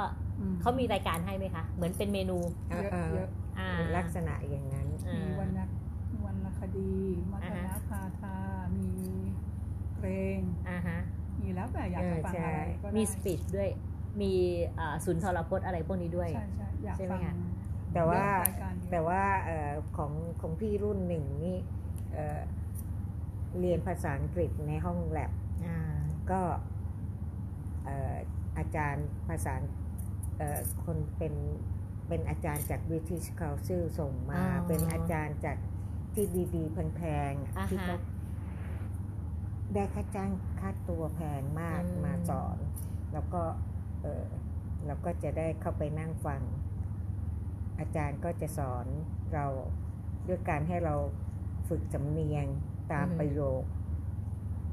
เขามีรายการให้ไหมคะ เหมือนเป็นเมนูเยอะลักษณะอย่างนั้นมีวรรณวรรณคดีมัทนาคาทามีเพลงมีแล้วแต่อยากจะฟังอะไรก็มีสปีดด้วยมีสุนทรพจน์อะไรพวกนี้ด้วยใช่ใช่อยากฟัง แต่ว่าแต่ว่าของของพี่รุ่นหนึ่งนี่เรียนภาษาอังกฤษในห้องแลบก็อาจารย์ภาษาคนเป็นเป็นอาจารย์จาก British Council ส่งมา เป็นอาจารย์จากที่ดีๆแพงๆที่เขาได้ค่าจ้างค่าตัวแพงมากมาสอน แล้วก็เออเราก็จะได้เข้าไปนั่งฟัง อาจารย์ก็จะสอนเราด้วยการให้เราฝึกจำเนียงตามประโยค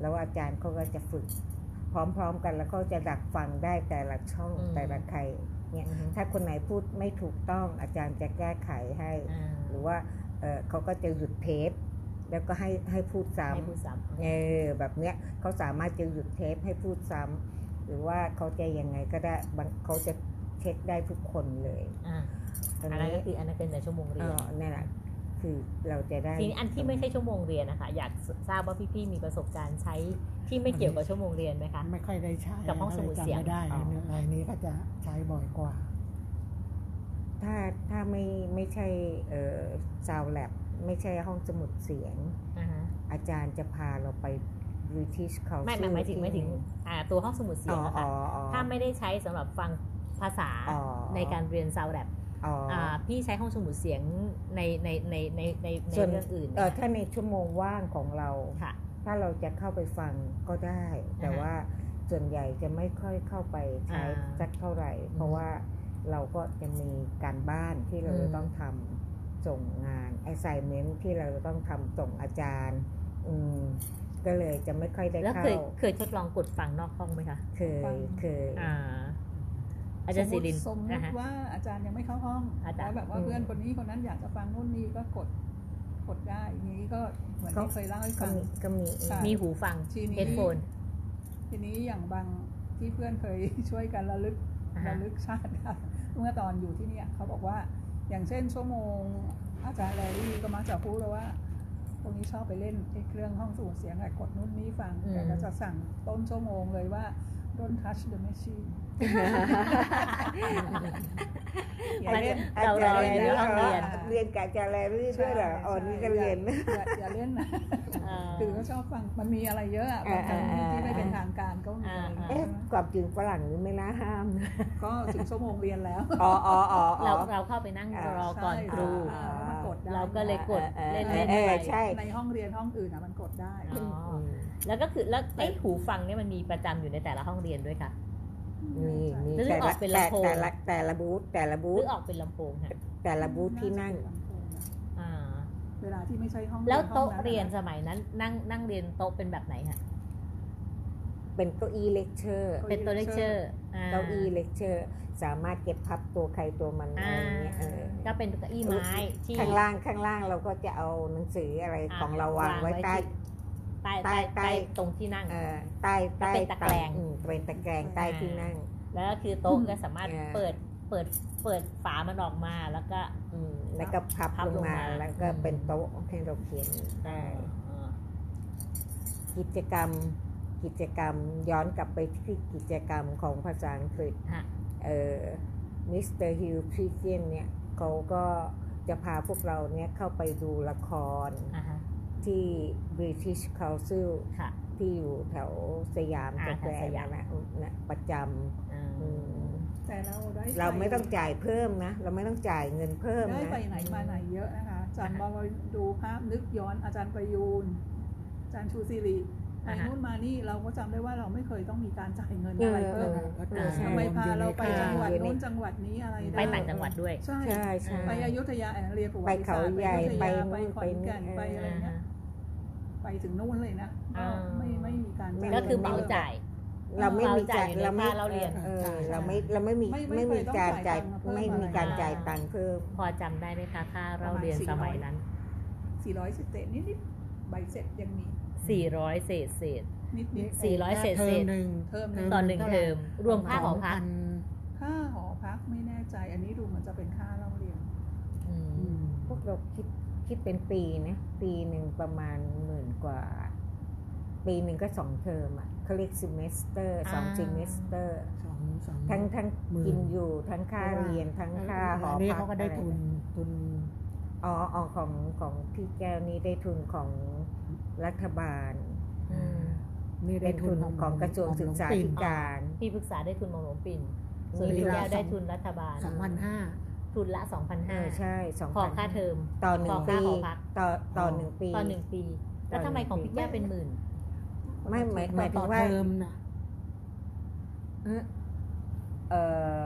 แล้วอาจารย์เขาก็จะฝึกพร้อมๆกันแล้วก็จะดักฟังได้แต่ละช่องแต่ละใครเนี่ยถ้าคนไหนพูดไม่ถูกต้องอาจารย์จะแก้ไขให้ หรือว่าเขาก็จะหยุดเทปแล้วก็ให้ให้พูดซ้ำเออแบบเนี้ยเขาสามารถจะหยุดเทปให้พูดซ้ำหรือว่าเขาจะยังไงก็ได้เขาจะเช็คได้ทุกคนเลย อันนั้นก็คืออันนั้นเป็นในชั่วโมงเรียนนี่แหละคือเราจะได้ทีนี้อันที่ไม่ใช่ชั่วโมงเรียนนะคะอยากทราบว่าพี่ๆมีประสบการณ์ใช้ที่ไม่เกี่ยวกับชั่วโมงเรียนไหมคะไม่ค่อยได้ใช้กับห้องสมุดเสียงไม่ได้อะไรนี้ก็จะใช้บ่อยกว่า ถ้าถ้าไม่ไม่ใช่เอ่อซาวแลบไม่ใช่ห้องสมุดเสียงอาจารย์จะพาเราไป British Council ไม่ไม่หมายถึงไม่ถึงตัวห้องสมุดเสียงนะคะถ้าไม่ได้ใช้สำหรับฟังภาษาในการเรียนซาวแลบ พี่ใช้ห้องสมุดเสียงในในในในในในเรื่องอื่นเออถ้าในชั่วโมงว่างของเราค่ะถ้าเราจะเข้าไปฟังก็ได้ แต่ว่าส่วนใหญ่จะไม่ค่อยเข้าไปใช้สักเท่าไหร่ เพราะว่าเราก็จะมีการบ้านที่เราต้องทำส่งงาน assignment ที่เราต้องทำส่งอาจารย์ อืมก็เลยจะไม่ค่อยได้เข้าแล้วเคยเคยทดลองกดฟังนอกห้องไหมคะ เคยเคย อ่าอาจารย์ศิรินสมมติว่าอาจารย์ยังไม่เข้าห้องแล้วแบบว่าเพื่อนคนนี้คนนั้นอยากจะฟังนู่นนี่ก็กดกดได้นี้ก็เหมือนที่เคยเล่าให้ฟังก็มีมีหูฟังเฮดโฟนทีนี้อย่างบางที่เพื่อนเคยช่วยกันระลึกระลึกชาติเมื่อตอนอยู่ที่นี่เขาบอกว่า อย่างเช่นชั่วโมง อาจารย์แลลี่ก็มักจะพูดเลยว่าตรงนี้ชอบไปเล่นไอ้เครื่องห้องสูดเสียงไอ้กดนู้นนี้ฟังแต่ก็จะสั่งต้นชั่วโมงเลยว่า don't touch the machine อย่าเล่นเราเราเรียนในห้องเรียนเรียนกับอาจารย์แลรี่ด้วยเหรออ๋อนี่ก็เรียนอย่าอย่าเล่นนะคือก็ชอบฟังมันมีอะไรเยอะอะที่ไม่เป็นทางการก็มีเอ๊ะกลับถึงฝรั่งนี่ไม่น่าห้าม ก็ถึงชั่วโมงเรียนแล้วอ๋ออ๋ออ๋อเราเราเข้าไปนั่งรอก่อนครู เราก็เลยกดเล่นเล่นไปในห้องเรียนห้องอื่นอะมันกดได้แล้วก็คือแล้วไอ้หูฟังเนี่ยมันมีประจำอยู่ในแต่ละห้องเรียนด้วยค่ะ มีมีแต่ละแต่แต่ละแต่ละบูธแต่ละบูธหรือออกเป็นลำโพงค่ะแต่ละบูธที่นั่งเวลาที่ไม่ใช่ห้องแล้วโต๊ะเรียนสมัยนั้น นั่งนั่งเรียนโต๊ะเป็นแบบไหนคะ เป็นเก้าอี้เลคเชอร์เป็นตัวเลคเชอร์เก้าอี้เลคเชอร์สามารถเก็บพับตัวใครตัวมันอะไรเงี้ยก็เป็นเก้าอี้ไม้ที่ข้างล่างข้างล่างเราก็จะเอาหนังสืออะไรของเราวางไว้ใต้ใต้ใต้ใต้ตรงที่นั่งใต้ใต้เป็นตะแกรงเป็นตะแกรงใต้ที่นั่ง แล้วก็คือโต๊ะก็สามารถเปิดเปิดเปิดฝามันออกมาแล้วก็แล้วก็พับลงมาแล้วก็เป็นโต๊ะให้เราเขียนได้กิจกรรม กิจกรรมย้อนกลับไปที่กิจกรรมของภาษาอังกฤษเออมิสเตอร์ฮิลทรีเจนเนี่ยเขาก็จะพาพวกเราเนี่ยเข้าไปดูละครที่ British Council ที่อยู่แถวสยามสแควร์นะนะประจำแต่เราได้เราไม่ต้องจ่ายเพิ่มนะ เราไม่ต้องจ่ายเงินเพิ่มนะได้ไปไหนมาไหนเยอะนะคะอาจารย์มาดูภาพนึกย้อนอาจารย์ประยูนอาจารย์ชูศิริ ไปนู่นมานี่เราก็จำได้ว่าเราไม่เคยต้องมีการจ่ายเงินอะไรเพิ่มทำไมพาเราไปจังหวัดนู้นจังหวัดนี้อะไรไปต่างจังหวัดด้วย ใช่ใช่ไปอยุธยาเรียนประวัติศาสตร์ไปเขาใหญ่ไปขอนแก่นไปอะไรเงี้ยไปถึงนู่นเลยนะไม่ไม่มีการก็คือเหมาจ่ายเราไม่มีจ่ายเราไม่เราเรียนเราไม่เราไม่มีไม่มีการจ่ายไม่มีการจ่ายตังค์เพิ่มพอจำได้ไหมคะค่าเราเรียนสมัยนั้นสี่ร้อยสิบเศษนิดนิดใบเสร็จยังมี สี่ร้อยเศษเศษนิดนิดสี่ร้อยเศษเศษเทอมต่อหนึ่งเทอมรวมค่าหอพักค่าหอพักไม่แน่ใจ อันนี้ดูเหมือนจะเป็นค่าเราเรียนพวกเราคิดคิดเป็นปีนะ ปีหนึ่งประมาณหมื่นกว่า ปีหนึ่งก็สองเทอมอะเขาเรียก semester สอง semester ทั้งทั้งกินอยู่ทั้งค่าเรียนทั้งค่าหอพักเขาก็ได้ทุนทุน อ๋ออของของพี่แก้วนี้ได้ทุนของ รัฐบาลนี่ได้ทุนของกระทรวงศึกษาธิการพี่ปรึกษาได้ทุนหม่อมหลวงปิ่นส่วนพี่แก้วได้ทุนรัฐบาลสองพันห้าทุนละสองพันห้าใช่สองพอค่าเทอมต่อหนึ่งปีต่อต่อหนึ่งปีต่อหนึ่งปี แล้วทำไมของพี่แก้วเป็นหมื่น ไม่หมายหมายถึงว่าเทอมนะเออ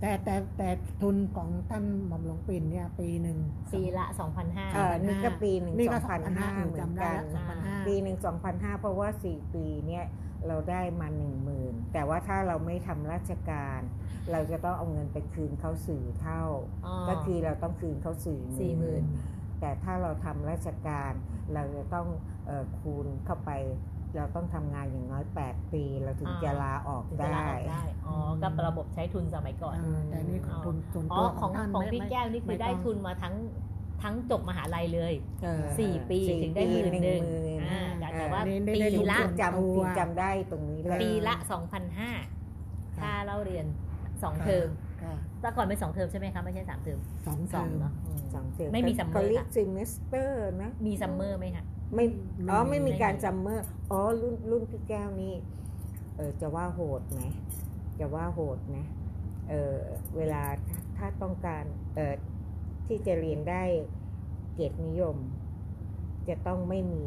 แต่แต่แต่ทุนของท่านหม่อมหลวงปิ่นเนี่ยปีหนึ่ง ปีละสองพันห้าเออนี่ก็ปีหนึ่งสองพันห้าเหมือนกันปีหนึ่งสองพันห้าเพราะว่าสี่ปีเนี่ยเราได้มาหนึ่งหมื่นแต่ว่าถ้าเราไม่ทำราชการ เราจะต้องเอาเงินไปคืนเขาสื่อเท่า ก็คือเราต้องคืนเขาสื่อสี่หมื่นแต่ถ้าเราทำราชการ เราจะต้องคูณเข้าไป เราต้องทำงานอย่างน้อย 8 ปีเราถึงจะลาออกได้อ๋อก็ระบบใช้ทุนสมัยก่อน แต่นี่ของทุนส่วนตัวของของพี่แก้วนี่คือได้ทุนมาทั้งทั้งจบมหาลัยเลยสี่ปีถึงได้หมื่นหนึ่งแต่ว่าปีละ จำจำได้ตรงนี้ปีละสองพันห้าค่าเล่าเรียนสองเทอมแต่ก่อนเป็นสองเทอมใช่ไหมคะไม่ใช่สามเทอมสองสองเนาะสองเทอมไม่มีซัมเมอร์ค่ะ semester นะ มีซัมเมอร์ไหมคะ ไม่อ๋อไม่มีการซัมเมอร์อ๋อรุ่นรุ่นพี่แก้วนี่เออจะว่าโหดไหมจะว่าโหดนะเออเวลาถ้าต้องการเออที่จะเรียนได้เกียรตินิยม จะต้องไม่มี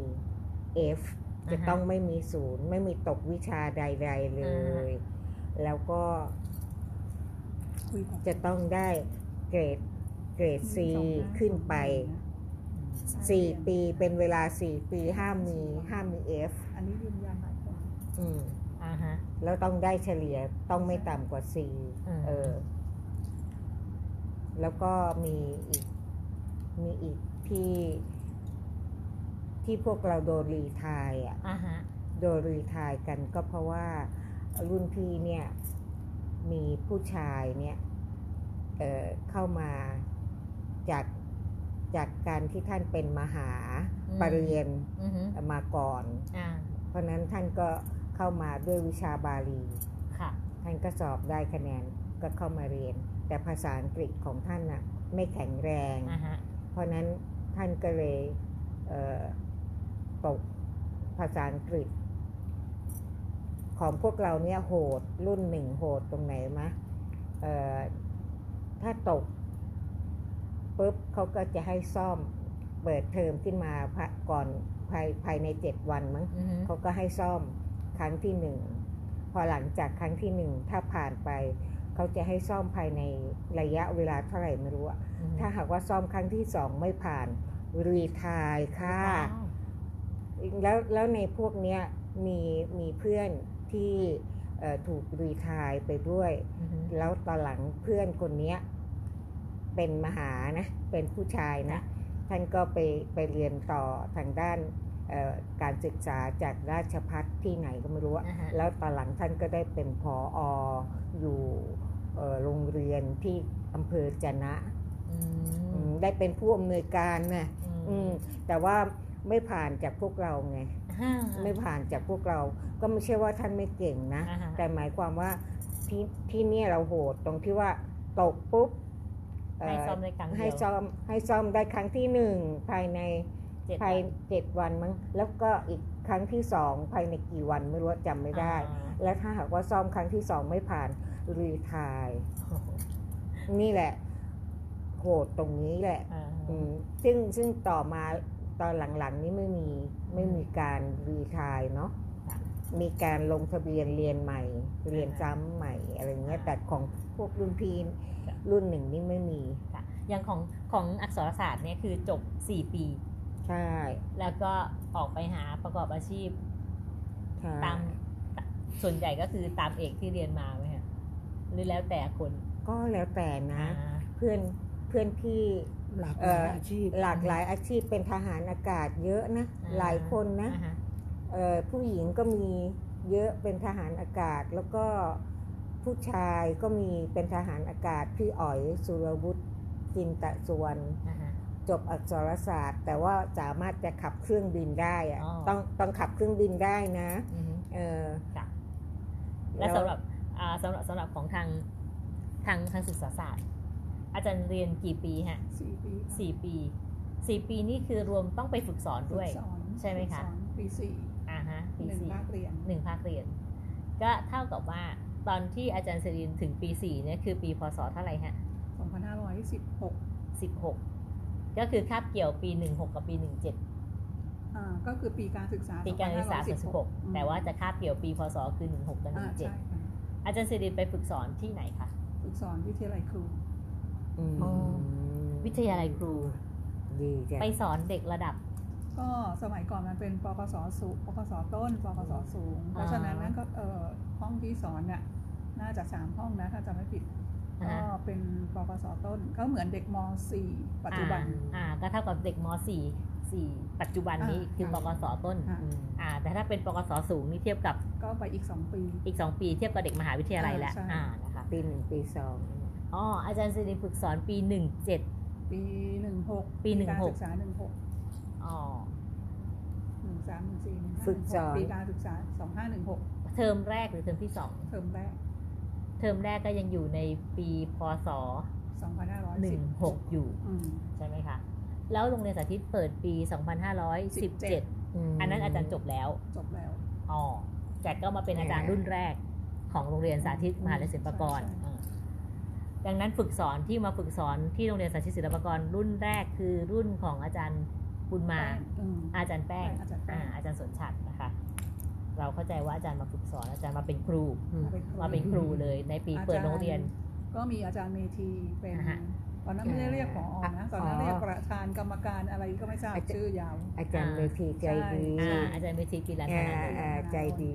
F จะต้องไม่มีศูนย์ ไม่มีตกวิชาใด ๆ เลย แล้วก็จะต้องได้เกรดเกรด C ขึ้นไป สี่ปีเป็นเวลาสี่ปีห้ามมีห้ามมีเอฟอันนี้ยืนยันหลายคนอืมอ่าฮะ แล้วต้องได้เฉลี่ยต้องไม่ต่ำกว่าสี่เออ แล้วก็มีอีก มีอีกที่ที่พวกเราโดนรีทายอะโดนรีทายกันก็เพราะว่ารุ่นพี่เนี่ย มีผู้ชายเนี่ยเเข้ามาจาก จากการที่ท่านเป็นมหาปรริญญามาก่อนเพราะนั้นท่านก็เข้ามาด้วยวิชาบาลีท่านก็สอบได้คะแนนก็เข้ามาเรียน แต่ภาษาอังกฤษของท่านน่ะไม่แข็งแรง เพราะนั้นท่านก็เลยตกภาษาอังกฤษ ของพวกเราเนี่ยโหดรุ่นหนึ่งโหดตรงไหนมะถ้าตก ปุ๊บเขาก็จะให้ซ่อมเปิดเทอมขึ้นมาก่อนภายภายในเจ็ดวันมั้งเขาก็ให้ซ่อมครั้งที่หนึ่งพอหลังจากครั้งที่หนึ่งถ้าผ่านไป เขาจะให้ซ่อมภายในระยะเวลาเท่าไหร่ไม่รู้อะถ้าหากว่าซ่อมครั้งที่สองไม่ผ่านรีทายค่ะ แล้วแล้วในพวกเนี้ยมีมีเพื่อนที่ถูกรีทายไปด้วย แล้วตอนหลังเพื่อนคนนี้ เป็นมหานะเป็นผู้ชายนะท่านก็ไปไปเรียนต่อทางด้านการศึกษาจากราชพัฒที่ไหนก็ไม่รู้แล้วตอนหลังท่านก็ได้เป็นผอออยู่โรงเรียนที่อำเภอจนะได้เป็นผู้อำนวยการนะแต่ว่าไม่ผ่านจากพวกเราไงไม่ผ่านจากพวกเรา ก็ไม่ใช่ว่าท่านไม่เก่งนะแต่หมายความว่าที่ที่นี่เราโหดตรงที่ว่าตกปุ๊บ ให้ซ่อมได้ครั้งให้ซ่อมให้ซ่อมได้ครั้งที่หนึ่งภายในภายเจ็ดวันมั้งแล้วก็อีกครั้งที่สองภายในกี่วันไม่รู้จำไม่ได้ และถ้าหากว่าซ่อมครั้งที่สองไม่ผ่านรีทาย นี่แหละ โหดตรงนี้แหละซึ่งซึ่งต่อมาตอนหลังๆ นี้ไม่มีไม่มีการรีทายเนาะ มีการลงทะเบียนเรียนใหม่ เรียนซ้ำใหม่อะไรเงี้ยแต่ของพวกรุ่นพีนรุ่นหนึ่งนี่ไม่มีอย่างของของอักษรศาสตร์เนี่ยคือจบสี่ปี ใช่ แล้วก็ออกไปหาประกอบอาชีพตามส่วนใหญ่ก็คือตามเอกที่เรียนมาไหมฮะหรือแล้วแต่คน ก็แล้วแต่นะ เพื่อนเพื่อนที่หลากหลายอาชีพ หลากหลายอาชีพเป็นทหารอากาศเยอะนะ หลายคนนะ ผู้หญิงก็มีเยอะเป็นทหารอากาศ แล้วก็ผู้ชายก็มีเป็นทหารอากาศ พี่อ๋อยสุรวุฒิจินตะสวนจบอักษรศาสตร์ แต่ว่าสามารถจะขับเครื่องบินได้อะต้องต้องขับเครื่องบินได้นะเออและสำหรับสำหรับสำหรับของทางทางทางศึกษาศาสตร์ อาจารย์เรียนกี่ปีฮะสี่ปีสี่ปีสี่ปีนี่คือรวมต้องไปฝึกสอนด้วย ใช่ไหมคะปีสี่อ่า ฮะปีสี่หนึ่งภาคเรียนหนึ่งภาคเรียน ก็เท่ากับว่าตอนที่อาจารย์เซรินถึงปีสี่เนี่ยคือปีพศเท่าไหร่ฮะสองพันห้าร้อยสิบหกสิบหกก็คือคาบเกี่ยวปีหนึ่งหกกับปีหนึ่งเจ็ดอ่าก็คือปีการศึกษาปีการศึกษาสิบหกแต่ว่าจะคาบเกี่ยวปีพศคือหนึ่งหกกับหนึ่งเจ็ดอาจารย์เซรินไปฝึกสอนที่ไหนคะฝึกสอนวิทยาลัยครูวิทยาลัยครูดีไปสอนเด็กระดับ ก็สมัยก่อนมันเป็นปกศสูงปกศต้นปกศสูง เพราะฉะนั้นนั้นก็เออห้องที่สอนเนี่ยน่าจะสามห้องนะถ้าจะไม่ผิดก็เป็นปกศต้นเขาเหมือนเด็กม .4 ปัจจุบันอ่าก็เท่ากับเด็กม .4 4ปัจจุบันนี้คือปกศต้นอ่าแต่ถ้าเป็นปกศสูงนี่เทียบกับก็ไปอีก 2 ปี อีก 2 ปีเทียบกับเด็กมหาวิทยาลัยแล้วอ่านะคะปีหนึ่งปีสองอ๋ออาจารย์สิริฝึกสอนปีหนึ่งเจ็ดปีหนึ่งหกปีหนึ่งหกศึกษาหนึ่งหกอ๋อหนึ่ง สามหนึ่งสี่หนึ่งฝึกสอน ปีการศึกษาสองห้าหนึ่งหกเทอมแรกหรือเทอมที่สองเทอมแรก เทอมแรกก็ยังอยู่ในปีพศ2516อยู่ใช่ไหมคะ แล้วโรงเรียนสาธิตเปิดปี2517อันนั้นอาจารย์จบแล้ว จบแล้วอ๋อแต่ก็มาเป็นอาจารย์รุ่นแรกของโรงเรียนสาธิตมหาวิทยาลัยศิลปากรดังนั้นฝึกสอนที่มาฝึกสอนที่โรงเรียนสาธิตศิลปากรรุ่นแรกคือรุ่นของอาจารย์ บุญมาอาจารย์แป้งอาจารย์สนชัดนะคะ เราเข้าใจว่าอาจารย์มาฝึกสอนอาจารย์มาเป็นครูมาเป็นครูเลยในปีเปิดโรงเรียน ก็มีอาจารย์เมธีเป็นตอนนั้นไม่ได้เรียกผอนะตอนนั้นเรียกประธานกรรมการอะไรก็ไม่ทราบชื่อยาว อาจารย์เมธีใจดีอาจารย์เมธีกีฬาใจดี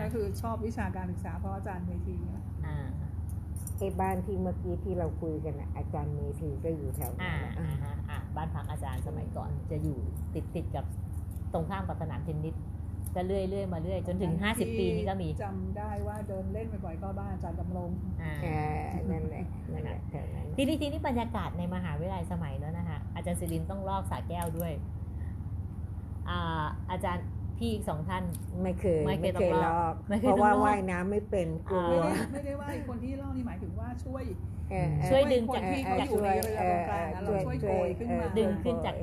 ก็คือชอบวิชาการศึกษาเพราะอาจารย์เมธีไอ้บ้านที่เมื่อกี้ที่เราคุยกันอาจารย์เมธีก็อยู่แถวนั้น บ้านพักอาจารย์สมัยก่อนจะอยู่ติดติดกับตรงข้ามกับสนามเทนนิสก็เรื่อยเรื่อยมาเรื่อยจนถึงห้าสิบปีนี้ก็มีจำได้ว่าเดินเล่นบ่อยๆก็บ้านอาจารย์ดำรงอ่านั่นแหละนั่นแหละทีนี้ทีนี้บรรยากาศในมหาวิทยาลัยสมัยนั้นนะคะออาจารย์ศิรินต้องลอกสาแก้วด้วยอาอาจารย์พี่อีกสองท่านไม่เคย ไม่เคยเคยต้องลลออกกไม่เคยเพราะว่าต้องลอกว่ายน้ำไม่เป็นกลัวไม่ได้ไม่ได้ว่าไอ้คนที่เล่านี่หมายถึงว่าช่วยเออเออ ช่วยดึงคนจากที่เขาอยู่ในเรือตรงกลางนะเราช่วยโกยขึ้นมาดึงขึ้นจาก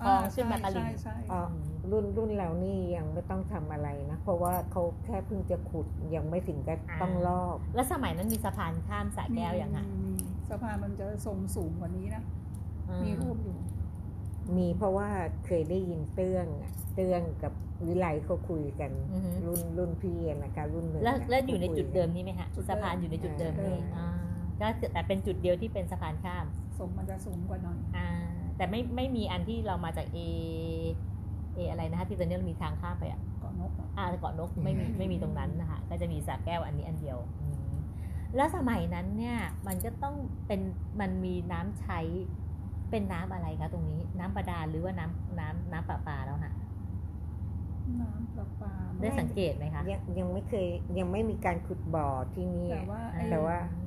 คลองขึ้นมาตลิ่งใช่ใช่อ๋อรุ่นรุ่นเรานี่ยังไม่ต้องทำอะไรนะเพราะว่าเขาแค่เพิ่งจะขุดยังไม่ถึงกับต้องลอก แล้วสมัยนั้นมีสะพานข้ามสาแก้วอย่างไงมีมีสะพานมันจะทรงสูงกว่านี้นะอืมีรูปอยู่มีเพราะว่าเคยได้ยินเตื้องอะเตื้องกับวิไลเขาคุยกันอือฮึรุ่นรุ่นพี่อะนะคะรุ่นหนึ่งแล้วะแล้วอยู่ในขาคุจุดเดิมนี้ไหมฮะจุดเดิมสะพานอยู่ในจุดเดิมนี้เอออ่า ก็แต่เป็นจุดเดียวที่เป็นสะพานข้ามสมมันจะสูงกว่าหน่อยอ่าแต่ไม่ไม่มีอันที่เรามาจากเอเออะไรนะคะที่ตอนนี้เรามีทางข้ามไปอะเกาะนกอะอ่าเกาะนกไม่มีไม่มีตรงนั้นนะคะก็จะมีสระแก้วอันนี้อันเดียวอืมแล้วสมัยนั้นเนี่ยมันก็ต้องเป็นมันมีน้ำใช้เป็นน้ำอะไรคะตรงนี้ น้ำประดาลหรือว่าน้ำน้ำน้ำประปาแล้วฮะน้ำประปาได้สังเกตไหมคะยังยังไม่เคยยังไม่มีการขุดบ่อที่นี่แต่ว่าไอ้แต่ว่าไอ้ไอ้หอ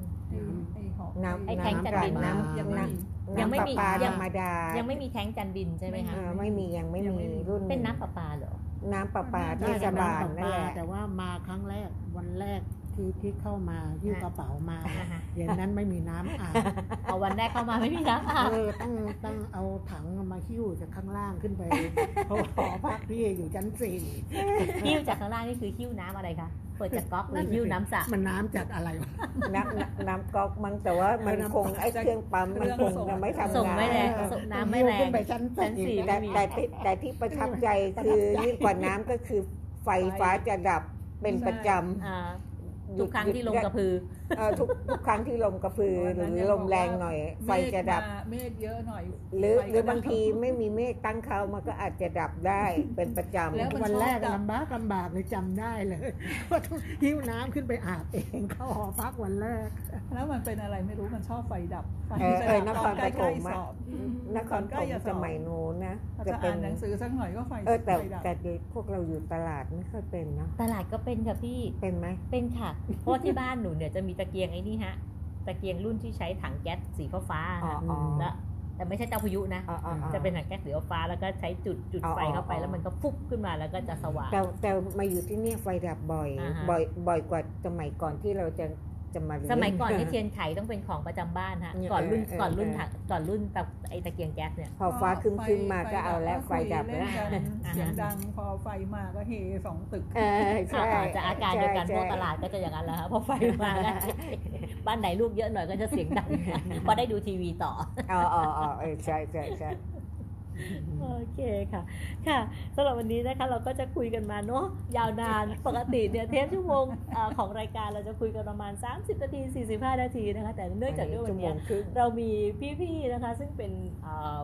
น้ำไอ้แท้งจัดบินน้ำยังไม่มียังไม่น้ำมีประปายัธงรรมดายังไม่มีแท้งจันบินใช่ไหมคะอ่าไม่มียังไม่ยังไม่มีมีรุ่นเป็นน้ำประปาเหรอน้ำประปาเทได้ศจากบาลน้ำประนั่นปาแหละแต่ว่ามาครั้งแรกวันแรก ที่ที่เข้ามาหิ้วกระเป๋ามาอ่าฮะเดี๋ยวนั้นไม่มีน้ำอาบเอาวันแรกเข้ามาไม่มีน้ำอาบเออต้องต้องเอาถังมาหิ้วจากข้างล่างขึ้นไปเพราะว่าหอพักพี่อยู่ชั้นสี่หิ้วจากข้างล่างนี่คือหิ้วน้ำอะไรคะเปิดจากก๊อกหรือหิ้วน้ำสระมันน้ำจากอะไรวะ น้ำน้ำน้ำก๊อกมั้งแต่ว่ามันเออน้ำคงไอ้เครื่องปั๊มมันคงยังไม่ทำส่งงานไม่แรงเออส่งน้ำไม่แรงหิ้วขึ้นไปชั้นชั้นสี่สี่แต่ไม่มีแต่ที่แต่ที่ประทับใจคือยิ่งกว่าน้ำก็คือไฟฟ้าจะดับเป็นประจำ อ่า ทุกครั้งที่ลงกระพือเอ่อทุกทุกครั้งที่ลมกระพือหรือลมแรงหน่อย ไฟจะดับ เมฆเยอะหน่อย หรือไฟหรือก็บางทีไม่มีเมฆตั้งเขามันก็อาจจะดับได้เป็นประจแล้วำวันแรกลำบากลำบากเลยจำได้เลยว่าต้องหิ้วน้ำขึ้นไปอาบเองเข้าหอพักวันแรก แล้วมันเป็นอะไรไม่รู้มันชอบไฟดับไฟ เออจะเออดับนคตรอนปใกฐล้มๆสอะอบนครปฐมสมัยนู้นนะถ้าจะจะเป็อ่านนหนังสือสักหน่อยก็ไฟเออแต่ไฟดับแต่เด็กพวกเราอยู่ตลาดไม่ค่อยเป็นเนาะตลาดก็เป็นค่ะพี่เป็นไหมเป็นค่ะ เพราะว่าที่บ้านหนูเนี่ยจะมีตะเกียงไอ้นี่ฮะตะเกียงรุ่นที่ใช้ถังแก๊สสีฟ้าๆอ๋อฮะอ๋อแล้วแต่ไม่ใช่เจ้าพายุนะอ๋ออ๋ออ๋อจะเป็นถังแก๊สสีฟ้าแล้วก็ใช้จุดจุดอ๋อไฟเข้าไปอ๋อแล้วมันก็ฟุบขึ้นมาแล้วก็จะสว่างแต่แต่มาอยู่ที่เนี่ยไฟดับบ่อยอ่าฮะบ่อยบ่อยกว่าสมัยก่อนที่เราจะ จะมาเรีนสมัยก่อนที่เทียนไขต้องเป็นของประจำบ้านฮะเออก่อนรุ่นเออก่อนรุ่นเออถังก่อนรุ่นแบบไอ้ตะเกียงแก๊สเนี่ยพอฟ้าขึ้นขึ้นมาก็เอาแล้วไฟดับคุยแล้วเล่นกันอ่าฮะเสียงดังพอไฟมาก็เฮสองตึกเออใช่อาจจะอาการเดียวกันใช่พวกตลาดก็จะอย่างนั้นแหละฮะพอไฟมาแล้วบ้านไหนลูกเยอะหน่อยก็จะเสียงดังพอได้ดูทีวีต่ออ๋ออ๋ออ๋อเออใช่ใช่ใช่ โอเคค่ะ ค่ะสำหรับวันนี้นะคะเราก็จะคุยกันมาเนาะยาวนานปกติเนี่ยเทปชั่วโมงเอ่อของรายการเราจะคุยกันประมาณ 30 นาที 45 นาทีนะคะ แต่เนื่องจากด้วยวันเนี้ยชั่โมงครึ่งเรามีพี่ๆนะคะ ซึ่งเป็นเอ่อ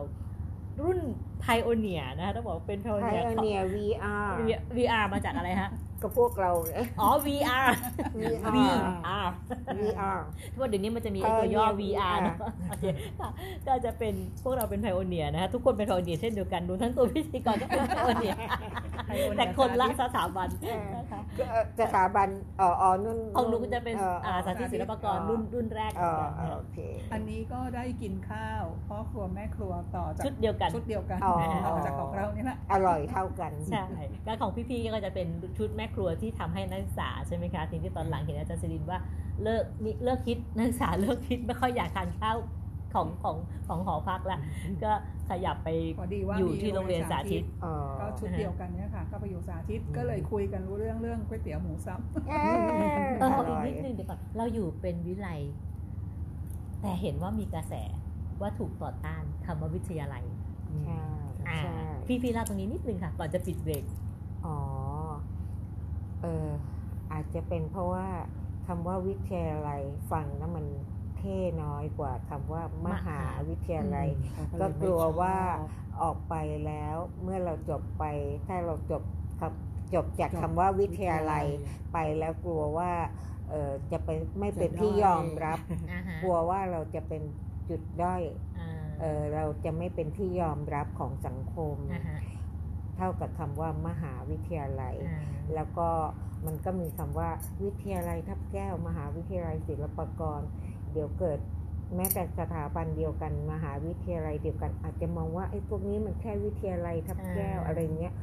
รุ่น ไพโอเนียนะคะต้องบอกว่าเป็นไพโอไพเนียโอเนีย VR VR มาจากอะไรฮะก็พวกเราเนี่ยอ๋อ VR VR VR VR เพราะว่าเดี๋ยวนี้มันจะมีไอ้ตัวย่อ Pioneer VR เนอะโอเคค่ะก็จะเป็นพวกเราเป็นไพโอเนียนะคะทุกคนเป็นไพโอเนียเช่นเดียวกันรวมทั้งตัวพิธีกรก็เป็นไพโอเนีย Pioneer แต่คนละสถาบันเออนะคะก็สถาบันอ๋ออ๋อนุ่นของหนูก็จะเป็นอ่ออ่าสาธิตศิลปากรรุ่นรุ่นแรกอ๋ออ๋อโอเคอันนี้ก็ได้กินข้าวพ่อครัวแม่ครัวต่อจากชุดเดียวกันชุดเดียวกันอ๋อต่อจากของเรานี่แหละอร่อยเท่ากันใช่ก็ของพี่ๆก็จะเป็นชุดแม่ครัวที่ทำให้นักศึกษาใช่ไหมคะทีนี้ตอนหลังเห็นอาจารย์ศิรินว่าเลิกนี่เลิกคิดนักศึกษาเลิกคิดไม่ค่อยอยากทานข้าวของของของหอพักละก็ขยับไปพอดีว่าอยู่มีที่โรงเรียนสาธิตอ๋อก็ชุดเดียวกันเนี่ยค่ะก็ไปอยู่สาธิตก็เลยคุยกันรู้เรื่องเรื่องก๋วยเตี๋ยวหมูสับเอ้ยเออออีกร่อยนิดนึงเดี๋ยวก่อนเราอยู่เป็นวิไลแต่เห็นว่ามีกระแสว่าถูกต่อต้านคำว่าวิทยาลัยใช่อ่าใช่ พี่พี่เล่าตรงนี้นิดนึงค่ะ ก่อนจะปิดเบรกอ๋อเอออาจจะเป็นเพราะว่าคำว่าวิทยาลัยฟังแล้วมันเท่น้อยกว่าคำว่ามหาวิทยาลัย ก็กลัวว่าออกไปแล้วเมื่อเราจบไป ถ้าเราจบคำจบจากคำว่าวิทยาลัยไปแล้วกลัวว่าเออจะเป็นไม่เป็นที่ยอมรับอ่าฮะกลัวว่าเราจะเป็นจุดด้อยอ่า เออเราจะไม่เป็นที่ยอมรับของสังคมอ่าฮะเท่ากับคำว่ามหาวิทยาลัยอ่าแล้วก็มันก็มีคำว่าวิทยาลัยทับแก้ว มหาวิทยาลัยศิลปากร เดี๋ยวเกิดแม้แต่สถาบันเดียวกัน มหาวิทยาลัยเดียวกัน อาจจะมองว่าไอ้พวกนี้มันแค่วิทยาลัยทับแก้วอะไรเงี้ย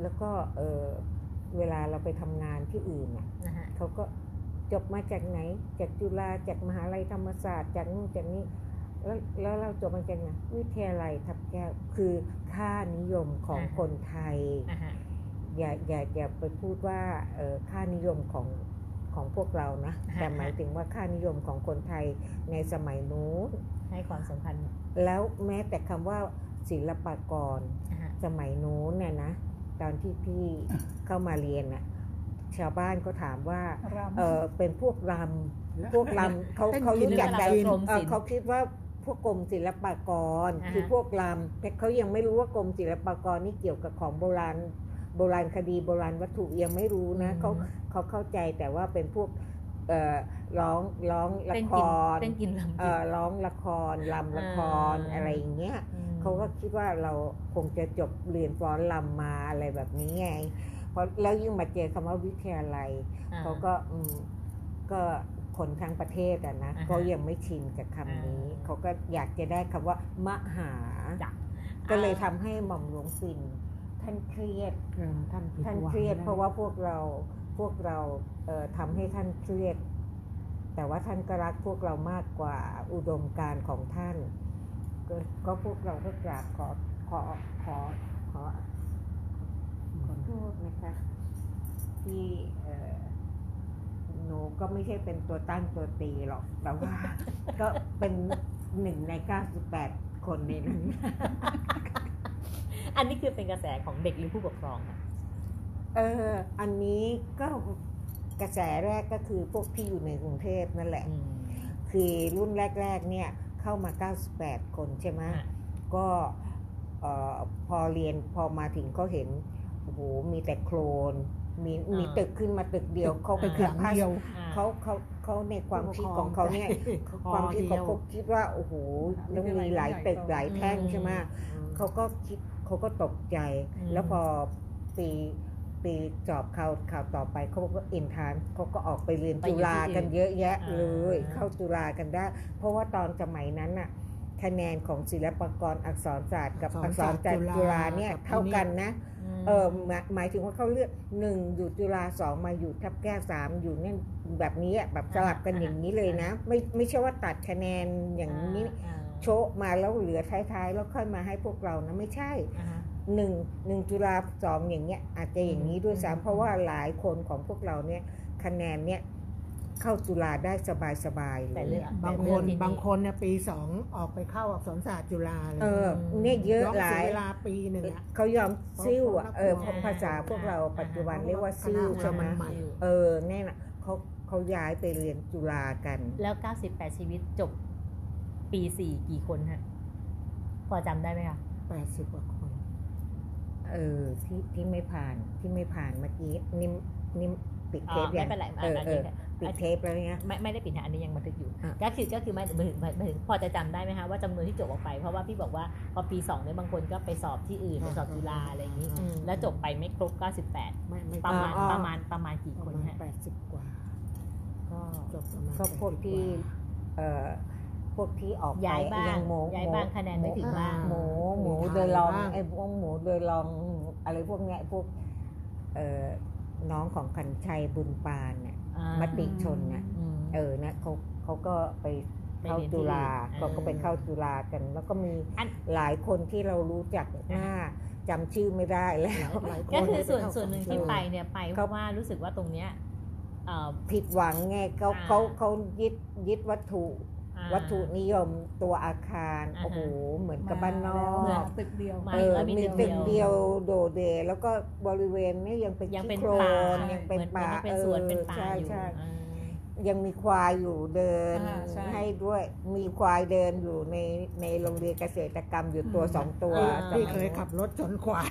แล้วก็เออเวลาเราไปทำงานที่อื่นอะเขาก็จบมาจากไหน จากจุฬาจากมหาลัยธรรมศาสตร์จากนู่นจากนี้ แล้วแล้วเราจบมาจากไหนวิทยาลัยทับแก้วคือค่านิยมของคนไทย อย่าอย่าอย่าไปพูดว่าเออค่านิยมของของพวกเรานะ แต่หมายถึงว่าค่านิยมของคนไทยในสมัยนู้นให้ความสำคัญ แล้วแม้แต่คำว่าศิลปากรสมัยนู้นเนี่ยนะ ตอนที่พี่เข้ามาเรียนน่ะชาวบ้านก็ถามว่าเออเป็นพวกรำพวกรำเขาเขารู้จักกันเขาคิดว่า พวกกรมศิลปากรคือพวกรำแต่เขายังไม่รู้ว่ากรมศิลปากรนี่เกี่ยวกับของโบราณ โบราณคดีโบราณวัตถุยังไม่รู้นะเขาเขาเข้าใจแต่ว่าเป็นพวกร้องร้องละครร้องละครลำละครอะไรอย่างเงี้ย เขาก็คิดว่าเราคงจะจบเรียนฟ้อนลำมาอะไรแบบนี้ไงเพราะแล้วยิ่งมาเจอคำว่าวิทยาลัยเขาก็ก็ คนทั้งประเทศอะนะก็ยังไม่ชินกับคำนี้ เขาก็อยากจะได้คำว่ามหาก็เลยทำให้หม่อมหลวงปิ่นท่านเครียดท่านท่านเครียด เพราะว่าพวกเราพวกเราเอ่อทำให้ท่านเครียด แต่ว่าท่านก็รักพวกเรามากกว่าอุดมการของท่านก็ก็พวกเราก็กราบขอขอขอขอขอโทษนะคะที่ หนูก็ไม่ใช่เป็นตัวตั้งตัวตีหรอก แต่ว่า ก็เป็นหนึ่งในเก้าสิบแปดคนในนั้น อันนี้คือเป็นกระแสของเด็กหรือผู้ปกครองค่ะเออ อันนี้ก็กระแสแรกก็คือพวกที่อยู่ในกรุงเทพนั่นแหละ คือรุ่นแรก ๆ เนี่ยเข้ามา 98 คนใช่ไหมก็พอเรียนพอมาถึงเขาเห็นโอ้โหมีแต่โคลน มีมีตึกขึ้นมาตึกเดียวเขาไปหลังเดียวเขาเขาเขาในความคิดของเขาเนี่ยความคิดของเขาคิดว่าโอ้โหต้องมีหลายตึกหลายแท่งใช่ไหมเขาก็คิดเขาก็ตกใจ แล้วพอปีปีจอบข่าวข่าวต่อไปเขาก็อินทานเขาก็ออกไปเรียนจุฬากันเยอะแยะเลย เข้าจุฬากันได้ เพราะว่าตอนสมัยนั้นน่ะ คะแนนของศิลปากรอักษรศาสตร์กับอักษรศาสตร์จุฬาเนี่ยเท่ากันนะเออหมายถึงว่าเขาเลือกหนึ่งอยู่จุฬาสองมาอยู่ทับแก้วสามอยู่เนี่ยแบบนี้แบบสลับกันอย่างนี้เลยนะ ไม่ไม่ใช่ว่าตัดคะแนนอย่างนี้โชะมาแล้วเหลือท้ายๆ แล้วค่อยมาให้พวกเรานะไม่ใช่หนึ่งหนึ่งจุฬาสองอย่างเงี้ยอาจจะอย่างนี้ด้วยซ้ำเพราะว่าหลายคนของพวกเราเนี่ยคะแนนเนี่ย เข้าจุฬาได้สบายสบายเลยบางคนบางคนเนี่ยปีสองออกไปเข้าอักษรศาสตร์จุฬาเลยเออเนี่ยเยอะหลายเวลาปีหนึ่งเขายอมซิ่วเออภาษาพวกเราปัจจุบันเรียกว่าซิ่วใช่ไหมเออแน่น่ะเขาเขาย้ายไปเรียนจุฬากัน แล้ว 98 ชีวิตจบปีสี่กี่คนฮะพอจำได้ไหมคะแปดสิบกว่าคนเออที่ที่ไม่ผ่านที่ไม่ผ่านเมื่อกี้นิ่มนิ่มปิดเทปไม่เป็นไรเออเออ ปิดเทปแล้วเนี้ยไม่ไม่ได้ปิดนะอันนี้ยังบันทึกอยู่ ก็คือก็คือไม่ถึงไม่ถึงพอจะจำได้ไหมคะว่าจำนวนที่จบออกไปเพราะว่าพี่บอกว่าพอปีสองเนี่ยบางคนก็ไปสอบที่อื่นไปสอบจุฬาอะไรอย่างนี้ แล้วจบไปไม่ครบ 98ประมาณประมาณประมาณกี่คนฮะแปดสิบกว่า ก็จบประมาณก็พวกที่เอ่อพวกที่ออกย้ายบ้างหมูย้ายบ้างคะแนนไม่ถึงบ้างหมูหมูโดยลองไอ้พวกหมูโดยลองอะไรพวกเนี้ยพวกเอ่อน้องของขันชัยบุญปานเนี่ย มติชนเนี่ยเออเนี่ยเขาเขาก็ไปเข้าจุฬาเขาก็ไปเข้าจุฬากัน แล้วก็มีหลายคนที่เรารู้จักหน้าจำชื่อไม่ได้แล้วก็คือส่วนส่วนหนึ่งที่ไปเนี่ยไปเพราะว่ารู้สึกว่าตรงเนี้ยผิดหวังไงเขาเขาเขายึดยึดวัตถุ วัตถุนิยมตัวอาคารโอ้โหเหมือนกับบ้านนอกตึกเดียวเออมีตึกเดียวโดดเดแล้วก็บริเวณนี้ยังเป็นยังเป็นป่ายังเป็นป่าเป็นสวนเป็นป่าอยู่ยังมีควายอยู่เดินให้ด้วยมีควายเดินอยู่ในในโรงเรียนเกษตรกรรมอยู่ตัวสองตัวที่เคยขับรถชนควาย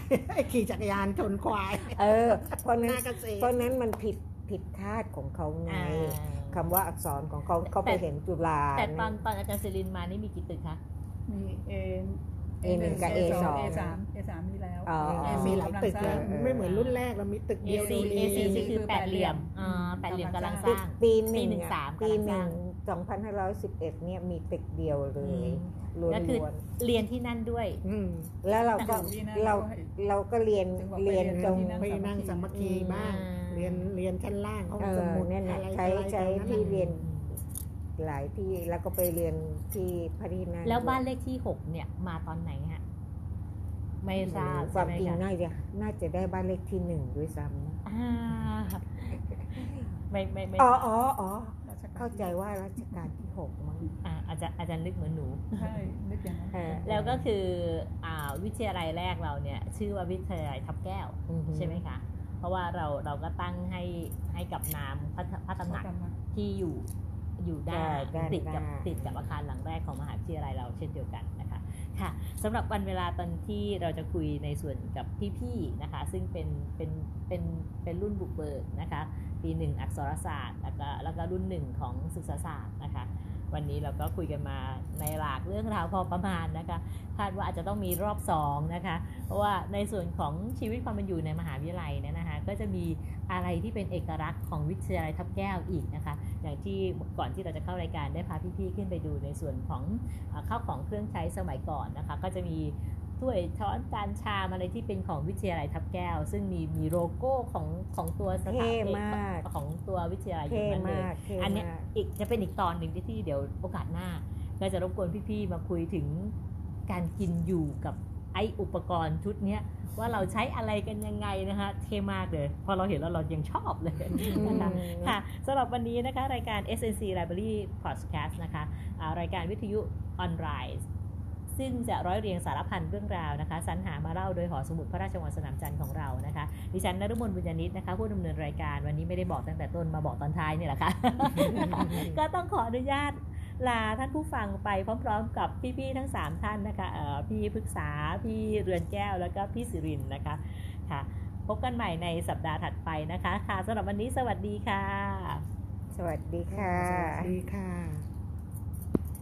ขี่จักรยานชนควาย เออเพราะนั้นเพราะนั้นมันผิดผิดคาดของเขาไง คำว่าอักษรของเขาเขาไปเห็นจุฬาแต่ตอนตอนอาจารย์เซรินมานี่มีกี่ตึกคะมีเอเอหนึ่งกับเอสองเอสามเอสามมีแล้วมีหลายตึกแล้วไม่เหมือนรุ่นแรกเรามีตึกเดียวเอซีคือแปดเหลี่ยมอ่าแปดเหลี่ยมกำลังสร้างปีหนึ่งสามปีหนึ่ง2511เนี่ยมีตึกเดียวเลยล้ก็คือวนเรียนที่นั่นด้วย อืมๆแล้วเราก็ที่นั่นเราก็ให้เราก็เรียนถึงบอกเรียนไปเรียนตรงที่นั่ไปนั่งสามัคคีบ้างอืม เรียนเรียนชั้นล่างห้องเอสอมุดเนี่ยอะไรใช้อะไรใช้ตรงนั้นที่น่ะเรียนหลายที่แล้วก็ไปเรียนที่พระที่นั่งแล้วบ้านเลขที่หกเนี่ยมาตอนไหนฮะ ไม่ทราบความใช่จริงไหมคะน่าจะน่าจะได้บ้านเลขที่หนึ่งด้วยซ้ำนะอ่าไม่ไม่ไม่อ๋ออ๋ออ๋อราชกรเข้าใจว่ารัชกาลที่หกมั้ง อ่าอาจารย์อาจารย์นึกเหมือนหนู ใช่นึกอย่างนั้นเออ แล้วก็คืออ่าวิทยาลัยแรกเราเนี่ย ชื่อว่าวิทยาลัยทับแก้ว อือฮึ ใช่ไหมคะ เพราะว่าเราเราก็ตั้งให้ให้กับนามพระพระตำหนักจำมาที่อยู่อยู่ด้านใช่ด้านติดกับหน้าติดกับอาคารหลังแรกของมหาวิทยาลัยเราเช่นเดียวกันนะคะค่ะสำหรับวันเวลาตอนที่เราจะคุยในส่วนกับพี่ๆนะคะ ซึ่งเป็นเป็นเป็นเป็นรุ่นบุกเบิกนะคะ ปีหนึ่งอักษรศาสตร์ แล้วก็แล้วก็รุ่นหนึ่งของศึกษาศาสตร์นะคะ วันนี้เราก็คุยกันมาในหลากเรื่องราวพอประมาณนะคะ คาดว่าอาจจะต้องมีรอบสองนะคะ เพราะว่าในส่วนของชีวิตความเป็นอยู่ในมหาวิทยาลัยเนี่ยนะคะ ก็จะมีอะไรที่เป็นเอกลักษณ์ของวิทยาลัยทับแก้วอีกนะคะ อย่างที่ก่อนที่เราจะเข้ารายการได้พาพี่ๆขึ้นไปดูในส่วนของข้าวของเครื่องใช้สมัยก่อนนะคะ ก็จะมี ถ้วยช้อนจานชามอะไรที่เป็นของวิทยาลัยทับแก้ว ซึ่งมีมีโลโก้ของของตัวสถาเท่นมากของตัววิทยาลัยอเท่ยู่นั่นเลยมากเท่อันเนี้ยมากอีกจะเป็นอีกตอนหนึ่งที่ที่เดี๋ยวโอกาสหน้าก็จะรบกวนพี่ๆมาคุยถึงการกินอยู่กับไออุปกรณ์ชุดเนี้ยว่าเราใช้อะไรกันยังไงนะคะเท่มากเลย พอเราเห็นแล้วเรายังชอบเลยนะคะอืมค่ะสำหรับวันนี้นะคะ รายการ SNC Library Podcast นะคะอ่ารายการวิทยุออนไลน์ ซึ่งจะร้อยเรียงสารพันเรื่องราวนะคะสรรหามาเล่าโดยหอสมุดพระราชวังสนามจันทร์ของเรานะคะดิฉันนฤมลบุญญานิตนะคะผู้ดำเนินรายการวันนี้ไม่ได้บอกตั้งแต่ต้นมาบอกตอนท้ายนี่แหละค่ะก็ต้องขออนุญาตลาท่านผู้ฟังไปพร้อมๆ กับพี่ๆทั้ง 3 ท่านนะคะเอ่อพี่พฤกษาพี่เรือนแก้วแล้วก็พี่สิรินนะคะค่ะพบกันใหม่ในสัปดาห์ถัดไปนะคะ ค่ะสำหรับวันนี้สวัสดีค่ะ สวัสดีค่ะ สวัสดีค่ะ